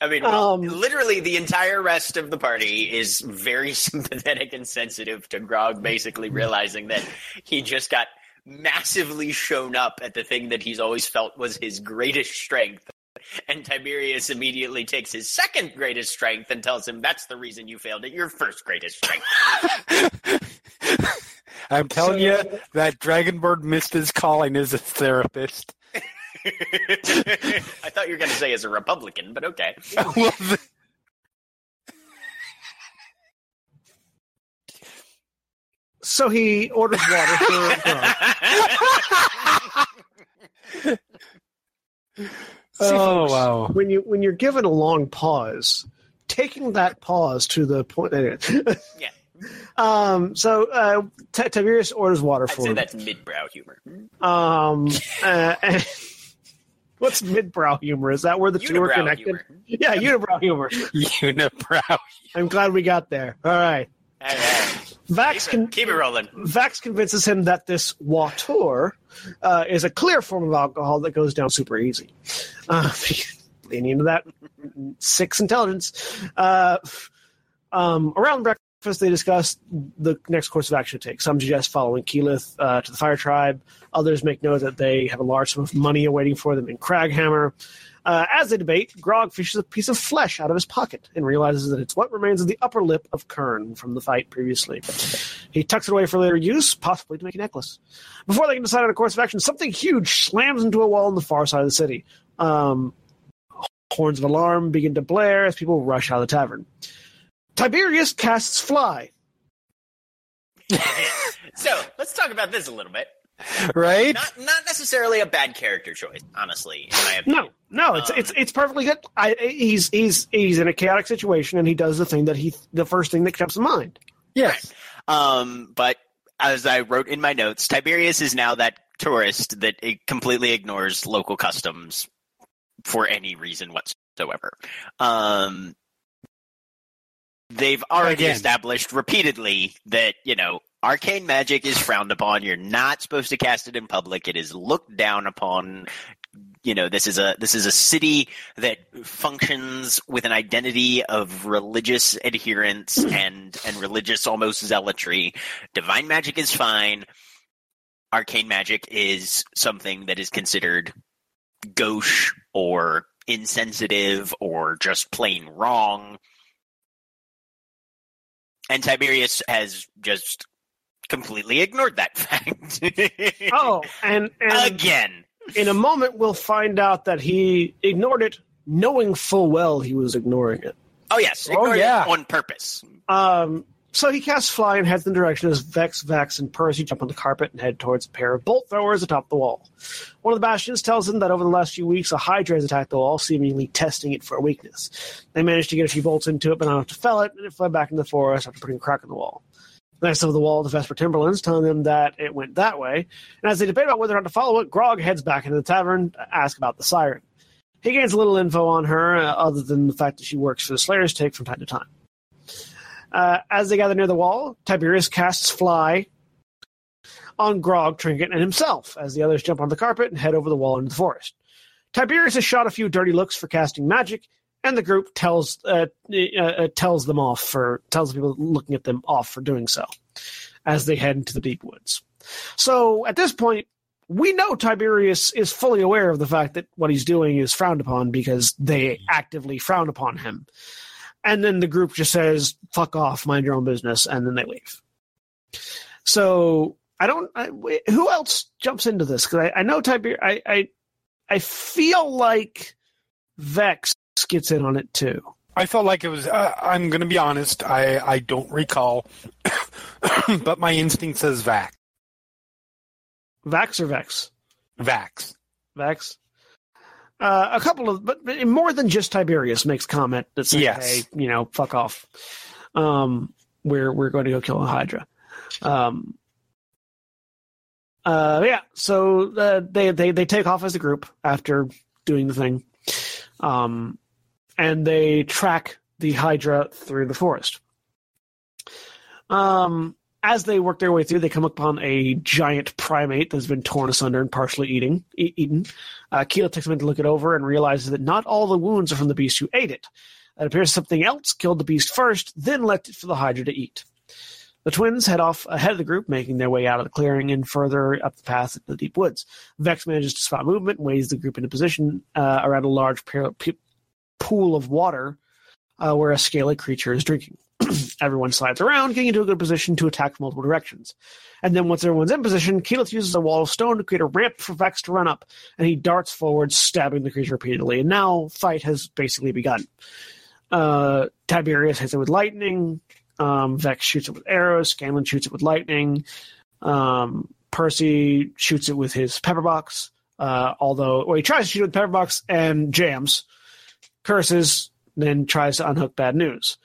I mean, well, Um, literally, the entire rest of the party is very sympathetic and sensitive to Grog basically realizing that he just got massively shown up at the thing that he's always felt was his greatest strength. And Tiberius immediately takes his second greatest strength and tells him that's the reason you failed at your first greatest strength. *laughs* I'm telling you that Dragonborn missed his calling as a therapist. *laughs* I thought you were going to say as a Republican, but okay. *laughs* Well, So he orders water for Grog. *laughs* See, oh folks, wow! When you when you're given a long pause, taking that pause to the point. anyway. Yeah. *laughs* um. So uh, T- Tiberius orders water I'd for say him. that's mid-brow humor. Um. uh, and- *laughs* what's midbrow humor? Is that where the two are connected? humor. Yeah, unibrow humor. Unibrow. Humor. I'm glad we got there. All right. Right. Vax Keep it, keep it rolling. Vax convinces him that this water uh, is a clear form of alcohol that goes down super easy. Uh, *laughs* leaning into that six intelligence. Uh, um, around breakfast, they discuss the next course of action to take. Some suggest following Keyleth uh, to the Fire Tribe. Others make note that they have a large sum of money awaiting for them in Kraghammer. Uh, as they debate, Grog fishes a piece of flesh out of his pocket and realizes that it's what remains of the upper lip of Kern from the fight previously. He tucks it away for later use, possibly to make a necklace. Before they can decide on a course of action, something huge slams into a wall on the far side of the city. Um, horns of alarm begin to blare as people rush out of the tavern. Tiberius casts fly. *laughs* So let's talk about this a little bit. Right? Not not necessarily a bad character choice, honestly. In my opinion. No, no, it's Um, it's it's perfectly good. I, he's he's he's in a chaotic situation and he does the thing that he the first thing that comes to mind. Yes. Um, but as I wrote in my notes, Tiberius is now that tourist that it completely ignores local customs for any reason whatsoever. Um, they've already Again. established repeatedly that you know arcane magic is frowned upon. You're not supposed to cast it in public. It is looked down upon. You know, this is a this is a city that functions with an identity of religious adherence mm. and and religious almost zealotry. Divine magic is fine. Arcane magic is something that is considered gauche or insensitive or just plain wrong. And Tiberius has just completely ignored that *laughs* fact. Oh, and and Again. In a moment we'll find out that he ignored it, knowing full well he was ignoring it. Oh yes, Oh, ignored it yeah. on purpose. Um, so he casts fly and heads in the direction as Vex, Vex, and Percy jump on the carpet and head towards a pair of bolt throwers atop the wall. One of the bastions tells him that over the last few weeks, a Hydra has attacked the wall, seemingly testing it for a weakness. They managed to get a few bolts into it, but not enough to fell it, and it fled back into the forest after putting a crack in the wall. Next over the wall, the Vesper Timberlands telling them that it went that way, and as they debate about whether or not to follow it, Grog heads back into the tavern to ask about the siren. He gains a little info on her, uh, other than the fact that she works for the Slayer's Take from time to time. Uh, as they gather near the wall, Tiberius casts fly on Grog, Trinket, and himself as the others jump on the carpet and head over the wall into the forest. Tiberius has shot a few dirty looks for casting magic, and the group tells uh, uh, uh, tells them off for tells the people looking at them off for doing so as they head into the deep woods. So at this point, we know Tiberius is fully aware of the fact that what he's doing is frowned upon because they actively frown upon him. And then the group just says, fuck off, mind your own business, and then they leave. So I don't. I, who else jumps into this? Because I, I know Tiberius. I, I I feel like Vex gets in on it too. I felt like it was. Uh, I'm going to be honest. I I don't recall, *coughs* but my instinct says Vax. Vax or Vex? Vax. Vex. Uh, a couple of, but, but more than just Tiberius makes comment that says, Yes. "Hey, you know, fuck off. Um, we're we're going to go kill a Hydra." Um, uh, yeah. So uh, they they they take off as a group after doing the thing, um, and they track the Hydra through the forest. Um, as they work their way through, they come upon a giant primate that's been torn asunder and partially eating, e- eaten. Uh, Keyleth takes a minute to look it over and realizes that not all the wounds are from the beast who ate it. It appears something else killed the beast first, then left it for the Hydra to eat. The twins head off ahead of the group, making their way out of the clearing and further up the path into the deep woods. Vex manages to spot movement and weighs the group into position uh, around a large p- pool of water uh, where a scaly creature is drinking. *clears throat* Everyone slides around, getting into a good position to attack from multiple directions. And then once everyone's in position, Keyleth uses a wall of stone to create a ramp for Vex to run up, and he darts forward, stabbing the creature repeatedly. And now fight has basically begun. Uh, Tiberius hits it with lightning. Um, Vex shoots it with arrows. Scanlan shoots it with lightning. Um, Percy shoots it with his pepper box. Uh, although, well, he tries to shoot it with pepper box and jams, curses, then tries to unhook bad news.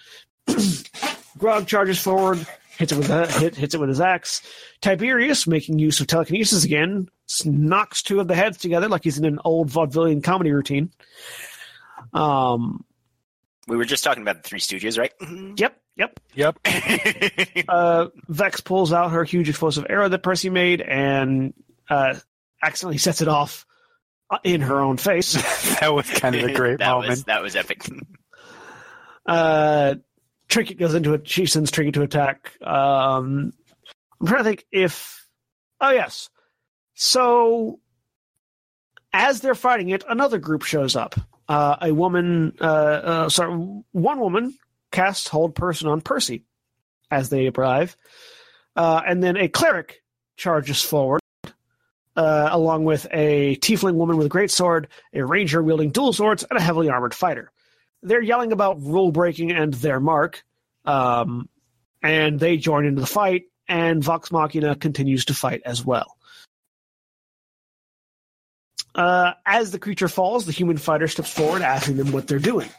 *clears throat* Grog charges forward, hits it with a, hit, hits it with his axe. Tiberius, making use of telekinesis again, knocks two of the heads together like he's in an old vaudevillian comedy routine. Um, We were just talking about the Three Stooges, right? yep, yep. Yep. *laughs* Uh, Vex pulls out her huge explosive arrow that Percy made and uh, accidentally sets it off uh, in her own face. *laughs* that was kind of a *laughs* great that moment. Was, that was epic. Uh, Trinket goes into it. She sends Trinket to attack. Um, I'm trying to think if. Oh yes. So, as they're fighting it, another group shows up. Uh, a woman, uh, uh, sorry, one woman casts hold person on Percy as they arrive, uh, and then a cleric charges forward. Uh, along with a tiefling woman with a great sword, a ranger wielding dual swords, and a heavily armored fighter they're yelling about rule breaking and their mark, um, and they join into the fight. And Vox Machina continues to fight as well. Uh, as the creature falls, the human fighter steps forward, asking them what they're doing.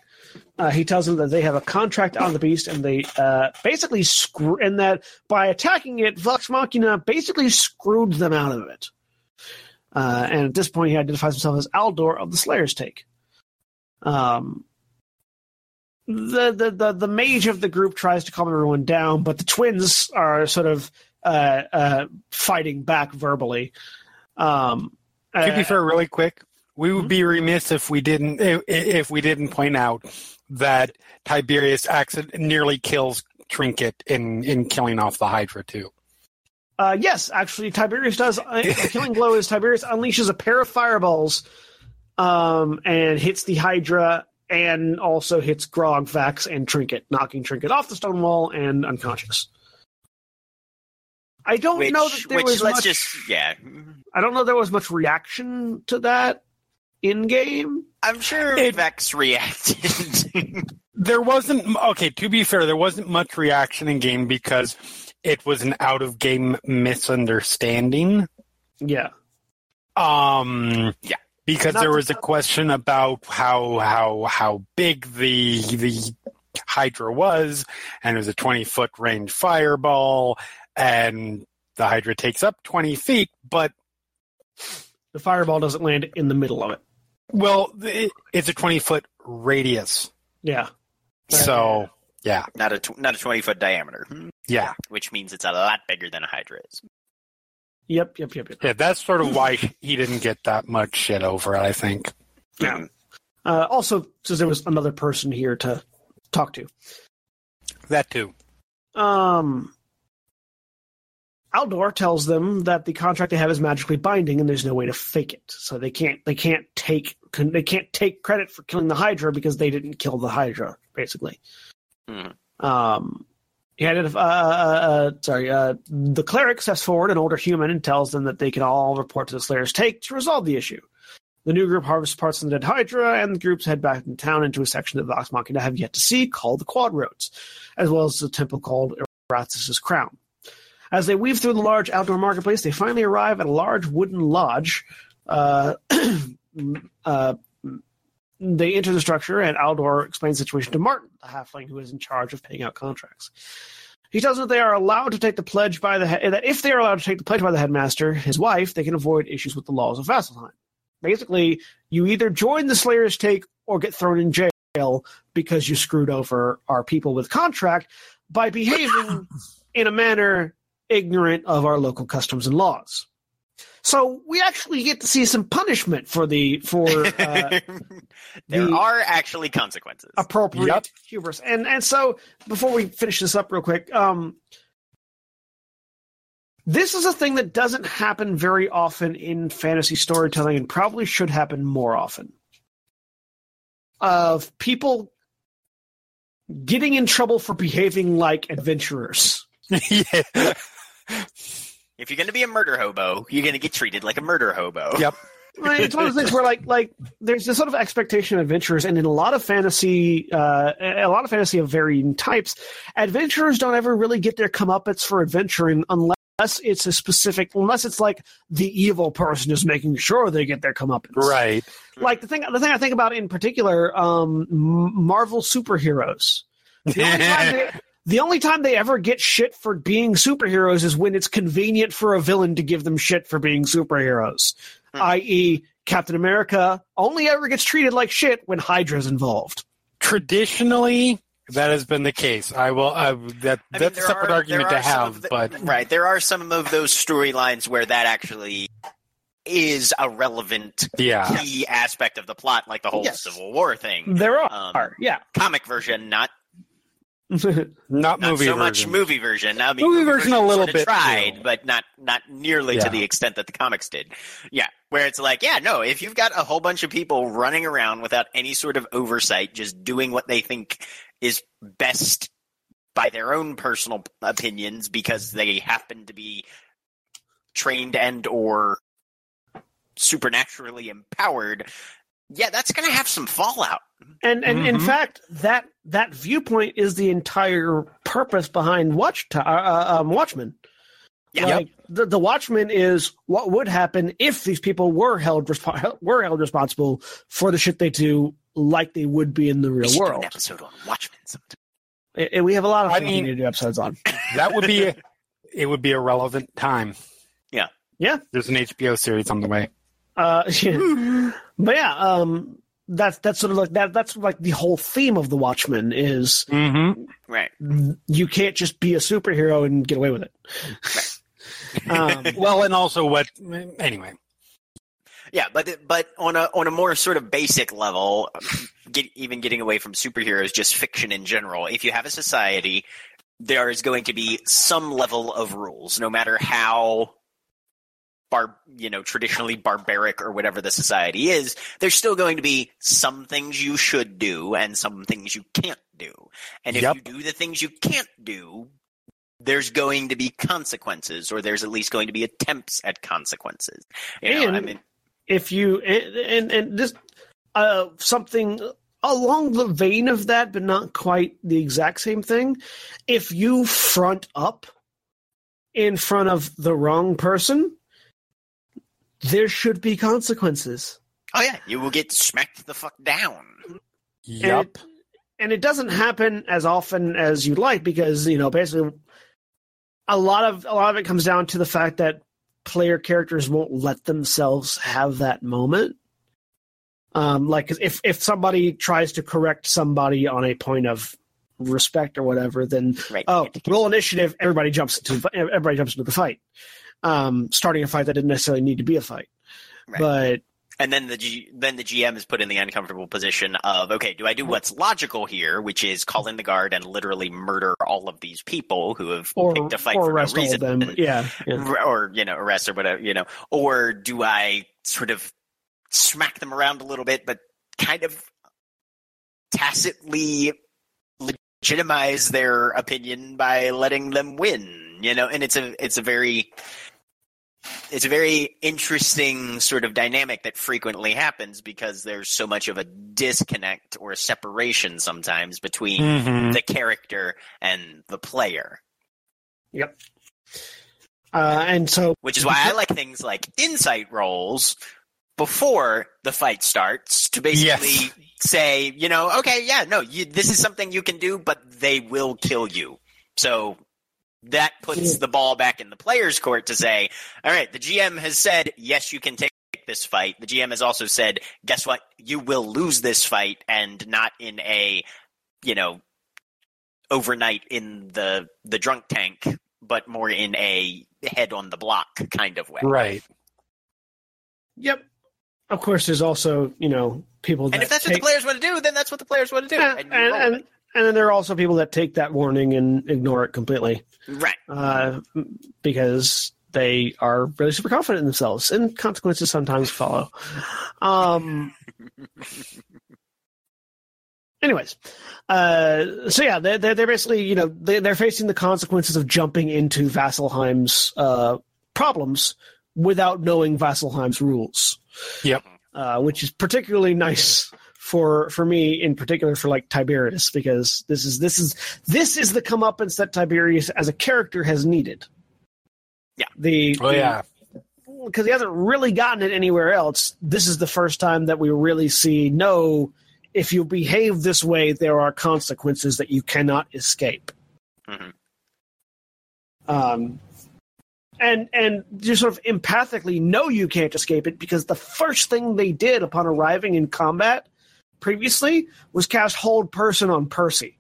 Uh, he tells them that they have a contract on the beast, and they uh, basically screw, and that by attacking it, Vox Machina basically screwed them out of it. Uh, and at this point, he identifies himself as Aldor of the Slayer's Take. Um, the, the the the mage of the group tries to calm everyone down, but the twins are sort of uh, uh, fighting back verbally. Um, To be uh, fair, really quick, we would Mhm. be remiss if we didn't if, if we didn't point out that Tiberius accident nearly kills Trinket in in killing off the Hydra too. Uh, yes, actually, Tiberius does. Uh, the *laughs* killing blow is Tiberius unleashes a pair of fireballs um, and hits the Hydra and also hits Grog, Vax, and Trinket, knocking Trinket off the stone wall and unconscious. I don't which, know that there which was let's much. just yeah. I don't know there was much reaction to that in game. I'm sure It- Vex reacted. *laughs* There wasn't okay. To be fair, there wasn't much reaction in game because it was an out of game misunderstanding. Yeah, Um, Yeah. because Not there was a question about how how how big the the Hydra was, and it was a twenty foot range fireball, and the Hydra takes up twenty feet, but the fireball doesn't land in the middle of it. Well, it, it's a twenty foot radius, Yeah, so yeah, not a tw- not a 20 foot diameter, yeah, which means it's a lot bigger than a Hydra is. yep, yep, yep, yep. yeah. That's sort of why he didn't get that much shit over it. I think. Yeah. Uh, also, since there was another person here to talk to. That too. Um, Aldor tells them that the contract they have is magically binding, and there's no way to fake it. So they can't they can't take they can't take credit for killing the Hydra because they didn't kill the Hydra, basically. Mhm. Um, he identif- uh, uh, uh, sorry, uh, the cleric steps forward, an older human, and tells them that they can all report to the Slayer's Take to resolve the issue. The new group harvests parts of the dead Hydra, and the groups head back in town into a section that Vox Machina have yet to see called the Quad Roads, as well as the temple called Erathis' Crown. As they weave through the large outdoor marketplace, they finally arrive at a large wooden lodge. Uh, *clears throat* uh, they enter the structure, and Aldor explains the situation to Martin, the halfling who is in charge of paying out contracts. He tells them that they are allowed to take the pledge by the he- that if they are allowed to take the pledge by the headmaster, his wife, they can avoid issues with the laws of Vasselheim. Basically, you either join the Slayer's Take or get thrown in jail because you screwed over our people with contract by behaving *coughs* in a manner ignorant of our local customs and laws. So we actually get to see some punishment for the for uh, *laughs* there the- are actually consequences. appropriate Yep. hubris. And and so before we finish this up real quick, um, this is a thing that doesn't happen very often in fantasy storytelling and probably should happen more often. Of people getting in trouble for behaving like adventurers. *laughs* yeah. If you're going to be a murder hobo, you're going to get treated like a murder hobo. Yep. *laughs* Right, it's one of those things where like like there's this sort of expectation of adventurers, and in a lot of fantasy, uh, a lot of fantasy of varying types, adventurers don't ever really get their comeuppance for adventuring unless it's a specific, unless it's like the evil person is making sure they get their comeuppance. Right. Like the thing, the thing I think about in particular, um, Marvel superheroes. The only, time they, the only time they ever get shit for being superheroes is when it's convenient for a villain to give them shit for being superheroes. Hmm. I.e., Captain America only ever gets treated like shit when Hydra's involved. Traditionally, that has been the case. I will. I, that I mean, that's a there separate are- argument to have, the- but right, there are some of those storylines where that actually is a relevant yeah. key aspect of the plot, like the whole Yes. Civil War thing. There Um, are, yeah. Comic version, not *laughs* Not not so version. much movie version. I mean, Movie version a little bit, tried, too. but not not nearly Yeah. to the extent that the comics did. Yeah, where it's like, yeah, no, if you've got a whole bunch of people running around without any sort of oversight, just doing what they think is best by their own personal opinions because they happen to be trained and or supernaturally empowered, yeah, that's going to have some fallout. And and in Mhm. fact, that that viewpoint is the entire purpose behind Watch uh, uh, um, Watchmen. Yeah. Like, the the Watchmen is what would happen if these people were held respo- *laughs* were held responsible for the shit they do, like they would be in the We real should do an world. episode on Watchmen sometime. And- and we have a lot of I things we need to do episodes on. *laughs* That would be. A, it would be a relevant time. Yeah. Yeah. There's an HBO series on the way. Uh, *laughs* yeah. but yeah, um, that's that's sort of like that. That's like the whole theme of the Watchmen is Mm-hmm. Right. you can't just be a superhero and get away with it. *laughs* um, *laughs* Well, and also what? Anyway. Yeah, but but on a on a more sort of basic level, get, even getting away from superheroes, just fiction in general. If you have a society, there is going to be some level of rules, no matter how bar you know traditionally barbaric or whatever the society is. There's still going to be some things you should do and some things you can't do. And if Yep. you do the things you can't do, there's going to be consequences, or there's at least going to be attempts at consequences. You know, I mean. if you and and, and this uh, something along the vein of that, but not quite the exact same thing. If you front up in front of the wrong person, there should be consequences. Oh yeah, you will get smacked the fuck down. Yep. And, and it doesn't happen as often as you'd like because you know basically a lot of a lot of it comes down to the fact that player characters won't let themselves have that moment. Um, like 'cause if if somebody tries to correct somebody on a point of respect or whatever, then Right. oh, roll initiative. Everybody jumps into everybody jumps into the fight, um, starting a fight that didn't necessarily need to be a fight. Right. But And then the G- then the GM is put in the uncomfortable position of okay, do I do what's logical here, which is call in the guard and literally murder all of these people who have or picked a fight or for no reason, them. Yeah, *laughs* yeah. or you know arrest or whatever, you know, or do I sort of smack them around a little bit, but kind of tacitly legitimize their opinion by letting them win, you know, and it's a it's a very it's a very interesting sort of dynamic that frequently happens because there's so much of a disconnect or a separation sometimes between Mhm. the character and the player. Yep. Uh, and so Which is why I like things like insight rolls before the fight starts to basically Yes. say, you know, okay, yeah, no, you, this is something you can do, but they will kill you. So that puts mm. the ball back in the player's court to say, all right, the GM has said, yes, you can take this fight. The GM has also said, guess what? You will lose this fight and not in a, you know, overnight in the the drunk tank, but more in a head on the block kind of way. Right. Yep. Of course, there's also you know people that And if that's what the players want to do, then that's what the players want to do. Yeah, And and, and, it. And then there are also people that take that warning and ignore it completely, right. uh, because they are really super confident in themselves, and consequences sometimes follow. Um, *laughs* anyways, uh, so yeah, they're, they're basically you know they, they're facing the consequences of jumping into Vasselheim's uh, problems without knowing Vasselheim's rules. Yep. Uh, which is particularly nice for for me in particular for like Tiberius because this is this is this is the comeuppance that Tiberius as a character has needed. Yeah. The Oh yeah. because he hasn't really gotten it anywhere else. This is the first time that we really see no. If you behave this way, there are consequences that you cannot escape. Mhm. Um, and and you sort of empathically know you can't escape it because the first thing they did upon arriving in combat previously was cast hold person on Percy.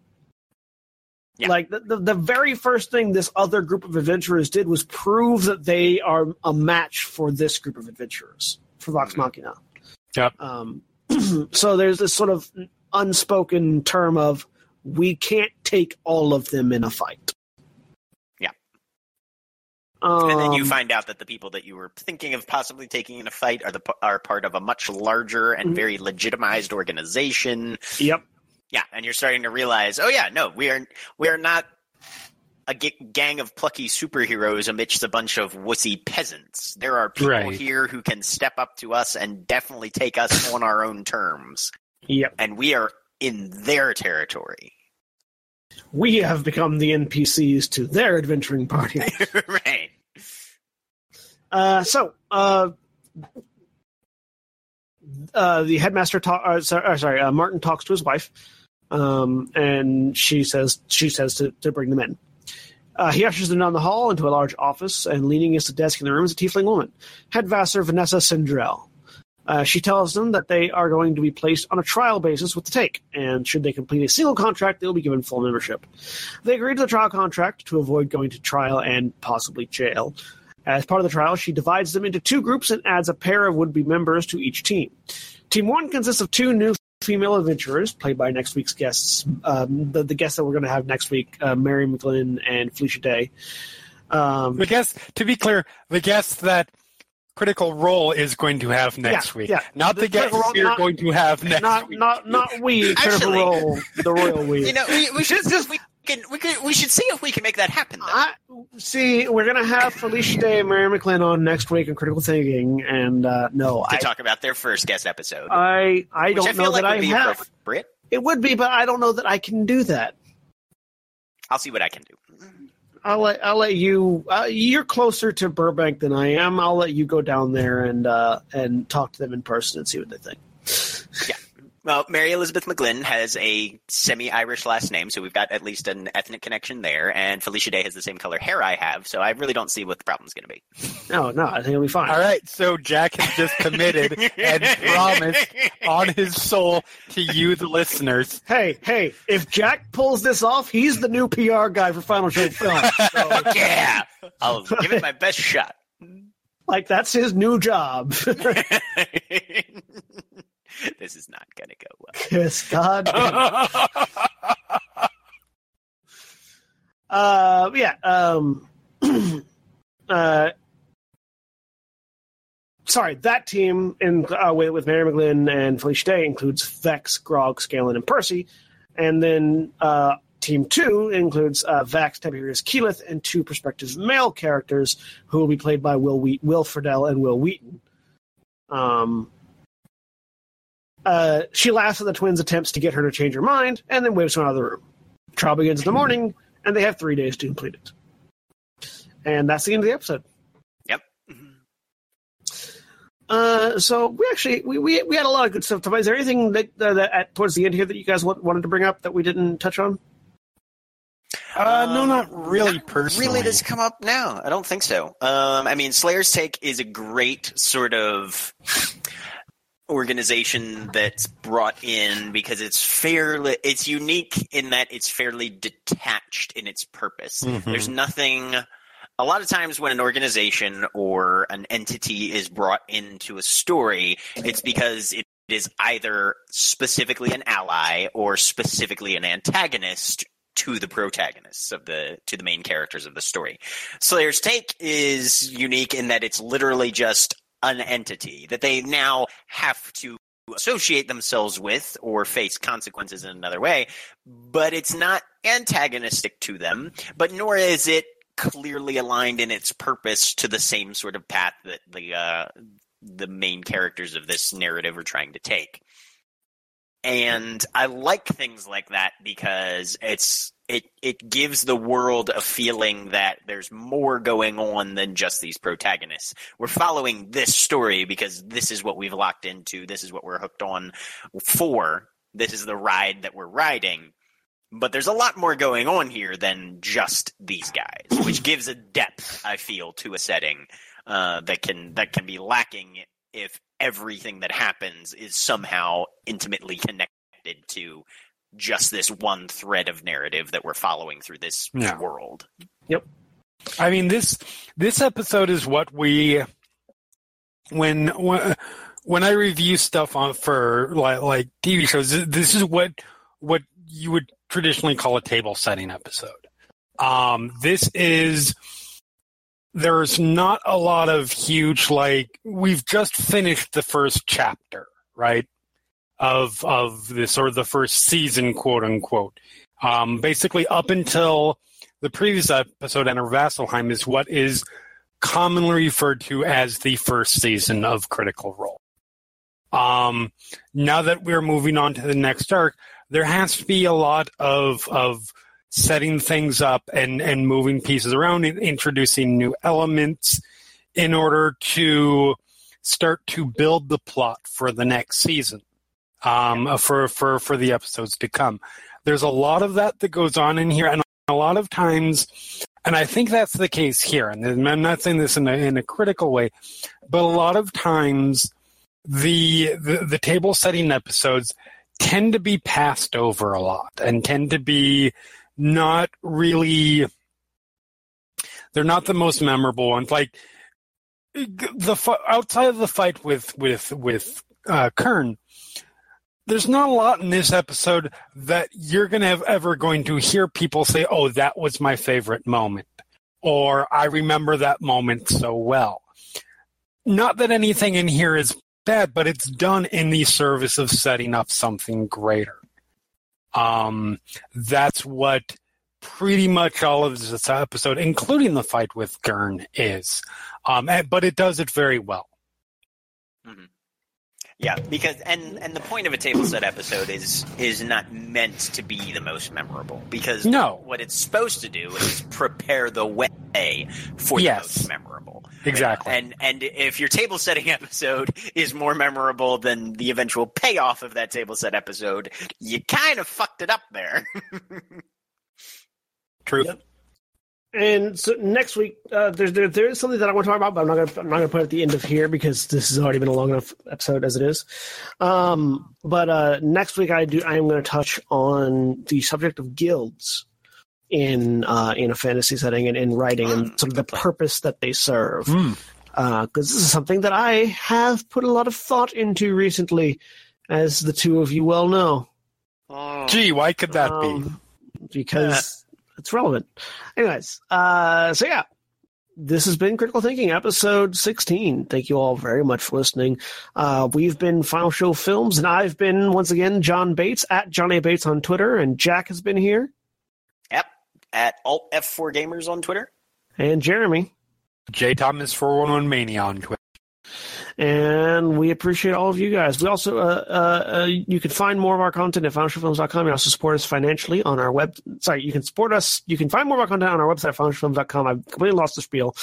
Yeah. Like the, the the very first thing this other group of adventurers did was prove that they are a match for this group of adventurers for Vox Mhm. Machina. Yep. Um, *clears throat* so there's this sort of unspoken term of we can't take all of them in a fight. Um, and then you find out that the people that you were thinking of possibly taking in a fight are the are part of a much larger and Mhm. very legitimized organization. Yep. Yeah, and you're starting to realize, oh yeah, no, we are we are not a g- gang of plucky superheroes amidst a bunch of wussy peasants. There are people Right. here who can step up to us and definitely take us *laughs* on our own terms, Yep. and we are in their territory. We have become the NPCs to their adventuring party. *laughs* right. Uh, so, uh, uh, the headmaster talk. Uh, sorry, uh, sorry uh, Martin talks to his wife, um, and she says she says to, to bring them in. Uh, he ushers them down the hall into a large office, and leaning against the desk in the room is a tiefling woman, headmaster Vanessa Sindrell. Uh, she tells them that they are going to be placed on a trial basis with the take, and should they complete a single contract, they will be given full membership. They agree to the trial contract to avoid going to trial and possibly jail. As part of the trial, she divides them into two groups and adds a pair of would be members to each team. Team one consists of two new female adventurers, played by next week's guests, um, the, the guests that we're going to have next week, uh, Mary McGlynn and Felicia Day. Um, The guests, to be clear, the guests that Critical Role is going to have next Yeah, week, yeah. not the, The guest Role- we're not- going to have next not, week. not, not we, Critical Actually- Role, the royal we. You know, we, we should just we can we can we should see if we can make that happen. I, see, we're going to have Felicia Day and Mary McGlynn on next week in Critical Thinking, and uh, no, to I, talk about their first guest episode, I, I don't I feel know like that would I be have. appropriate. It would be, but I don't know that I can do that. I'll see what I can do. I'll let I'll let you. Uh, you're closer to Burbank than I am. I'll let you go down there and uh, and talk to them in person and see what they think. Well, Mary Elizabeth McGlynn has a semi-Irish last name, so we've got at least an ethnic connection there. And Felicia Day has the same color hair I have, so I really don't see what the problem's going to be. No, no, I think it'll be fine. All right, so Jack has just committed and *laughs* promised on his soul to you, the listeners. Hey, hey! If Jack pulls this off, he's the new PR guy for Final Show Film. So, *laughs* yeah, I'll give it my best shot. like that's his new job. *laughs* *laughs* this is not going to go well. *laughs* yes, God. *laughs* Uh, yeah. Um, *clears throat* uh, sorry, that team in uh, with, with Mary McGlynn and Felicia Day includes Vex, Grog, Scanlan, and Percy, and then uh, team two includes uh, Vax, Tiberius Keyleth, and two prospective male characters who will be played by Will Wheat, Will Friedle and Wil Wheaton. Um. Uh, she laughs at the twins' attempts to get her to change her mind, and then waves them out of the room. Trial begins in the morning, and they have three days to complete it. And that's the end of the episode. Yep. Uh, so we actually we, we we had a lot of good stuff. To buy. Is there anything that, uh, that at, towards the end here that you guys want, wanted to bring up that we didn't touch on? Uh, no, Um, not really not personally. Really, does come up now? I don't think so. Um, I mean, Slayer's Take is a great sort of organization that's brought in because it's fairly it's unique in that it's fairly detached in its purpose. Mhm. There's nothing a lot of times when an organization or an entity is brought into a story, it's because it is either specifically an ally or specifically an antagonist to the protagonists of the to the main characters of the story. Slayer's take is unique in that it's literally just an entity that they now have to associate themselves with or face consequences in another way, but it's not antagonistic to them, but nor is it clearly aligned in its purpose to the same sort of path that the uh, the main characters of this narrative are trying to take. And I like things like that because it's it it gives the world a feeling that there's more going on than just these protagonists. We're following this story because this is what we've locked into, this is what we're hooked on for. This is the ride that we're riding. But there's a lot more going on here than just these guys, which gives a depth, I feel, to a setting uh, that can that can be lacking if everything that happens is somehow intimately connected to just this one thread of narrative that we're following through this Yeah. world. Yep. I mean this this episode is what we when when when I review stuff on for like like TV shows. This is what what you would traditionally call a table setting episode. Um, this is there's not a lot of huge like we've just finished the first chapter, right? Of of this or the first season, quote unquote. Um, basically, up until the previous episode, Enter Vasselheim, is what is commonly referred to as the first season of Critical Role. Um, now that we're moving on to the next arc, there has to be a lot of of setting things up and and moving pieces around and introducing new elements in order to start to build the plot for the next season um, for for for the episodes to come. There's a lot of that that goes on in here, and a lot of times, and I think that's the case here. And I'm not saying this in a, in a critical way, but a lot of times the, the the table setting episodes tend to be passed over a lot and tend to be not really they're not the most memorable ones like the outside of the fight with with with uh, Kern there's not a lot in this episode that you're going to have ever going to hear people say oh that was my favorite moment or I remember that moment so well not that anything in here is bad but it's done in the service of setting up something greater um, that's what pretty much all of this episode, including the fight with Gurn, is. Um, but it does it very well. Yeah, because and and the point of a table set episode is is not meant to be the most memorable because No. what it's supposed to do is prepare the way for Yes. the most memorable. Exactly. And and if your table setting *laughs* episode is more memorable than the eventual payoff of that table set episode, you kind of fucked it up there. *laughs* True. Yep. And so next week, uh, there's there, there is something that I want to talk about, but I'm not gonna I'm not gonna put it at the end of here because this has already been a long enough episode as it is. Um, but uh, next week, I do I am going to touch on the subject of guilds in uh, in a fantasy setting and in writing and sort of the purpose that they serve. Because this is something that I have put a lot of thought into recently, as the two of you well know Gee, why could that be? um, because it's relevant. Anyways, uh, so yeah, this has been Critical Thinking episode 16. Thank you all very much for listening. Uh, we've been Final Show Films, and I've been once again John Bates at John A Bates on Twitter, and Jack has been here, yep. At Alt F4 Gamers on Twitter. and Jeremy. J Thomas 411 Mania on Twitter. And we appreciate all of you guys. We also, uh, uh, uh, you can find more of our content at FinalShowFilms.com. You can also support us financially on our web. Sorry, you can support us. You can find more of our content on our website, FinalShowFilms.com. I've completely lost the spiel.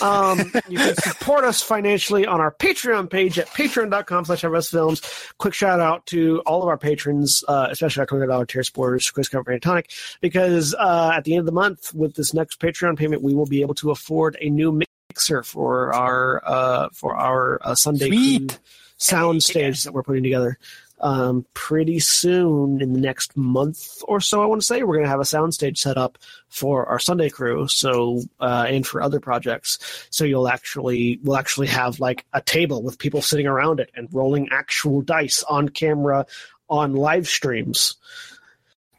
Um, you can *laughs* support us financially on our Patreon page at patreon.com slash Films. Quick shout out to all of our patrons, uh, especially our $200 tier supporters, Chris Comfort and Tonic, because, uh, at the end of the month with this next Patreon payment, we will be able to afford a new mixer for our, uh, for our, uh, Sunday Sweet. Crew sound stage that we're putting together. Um, pretty soon in the next month or so, I want to say we're going to have a soundstage set up for our Sunday crew. So, uh, and for other projects. So you'll actually, we'll actually have like a table with people sitting around it and rolling actual dice on camera on live streams.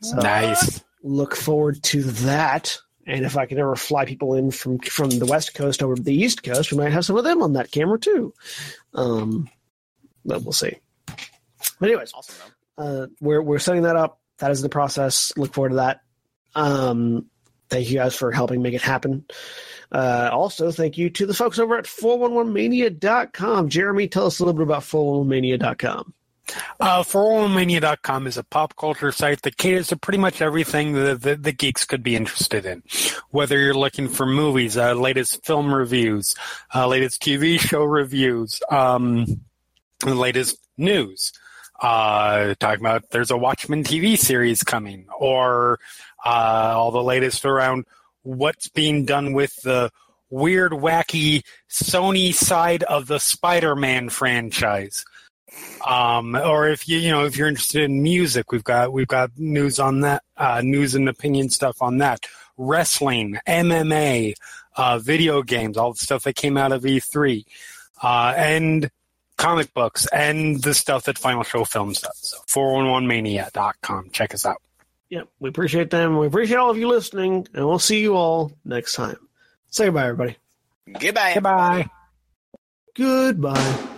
So, Nice. look forward to that. And if I can ever fly people in from from the west coast over to the east coast, we might have some of them on that camera too. Um, but we'll see. But anyways, Awesome uh, we're we're setting that up. That is the process. Look forward to that. Um, thank you guys for helping make it happen. Uh, also, thank you to the folks over at 411mania.com. Jeremy, tell us a little bit about 411mania.com. Uh, 411mania.com is a pop culture site that caters to pretty much everything that the, the geeks could be interested in. Whether you're looking for movies, uh, latest film reviews, uh, latest TV *laughs* show reviews, um, the latest news, uh, talking about there's a Watchmen TV series coming, or uh, all the latest around what's being done with the weird, wacky Sony side of the Spider-Man franchise um, or if you you know if you're interested in music, we've got we've got news on that, uh, news and opinion stuff on that, wrestling, MMA, uh, video games, all the stuff that came out of E3, uh, and comic books, and the stuff that Final Show Films does. So 411mania.com. Check us out. Yep, we appreciate them. We appreciate all of you listening, and we'll see you all next time. Say goodbye, everybody. Goodbye. Goodbye. Goodbye.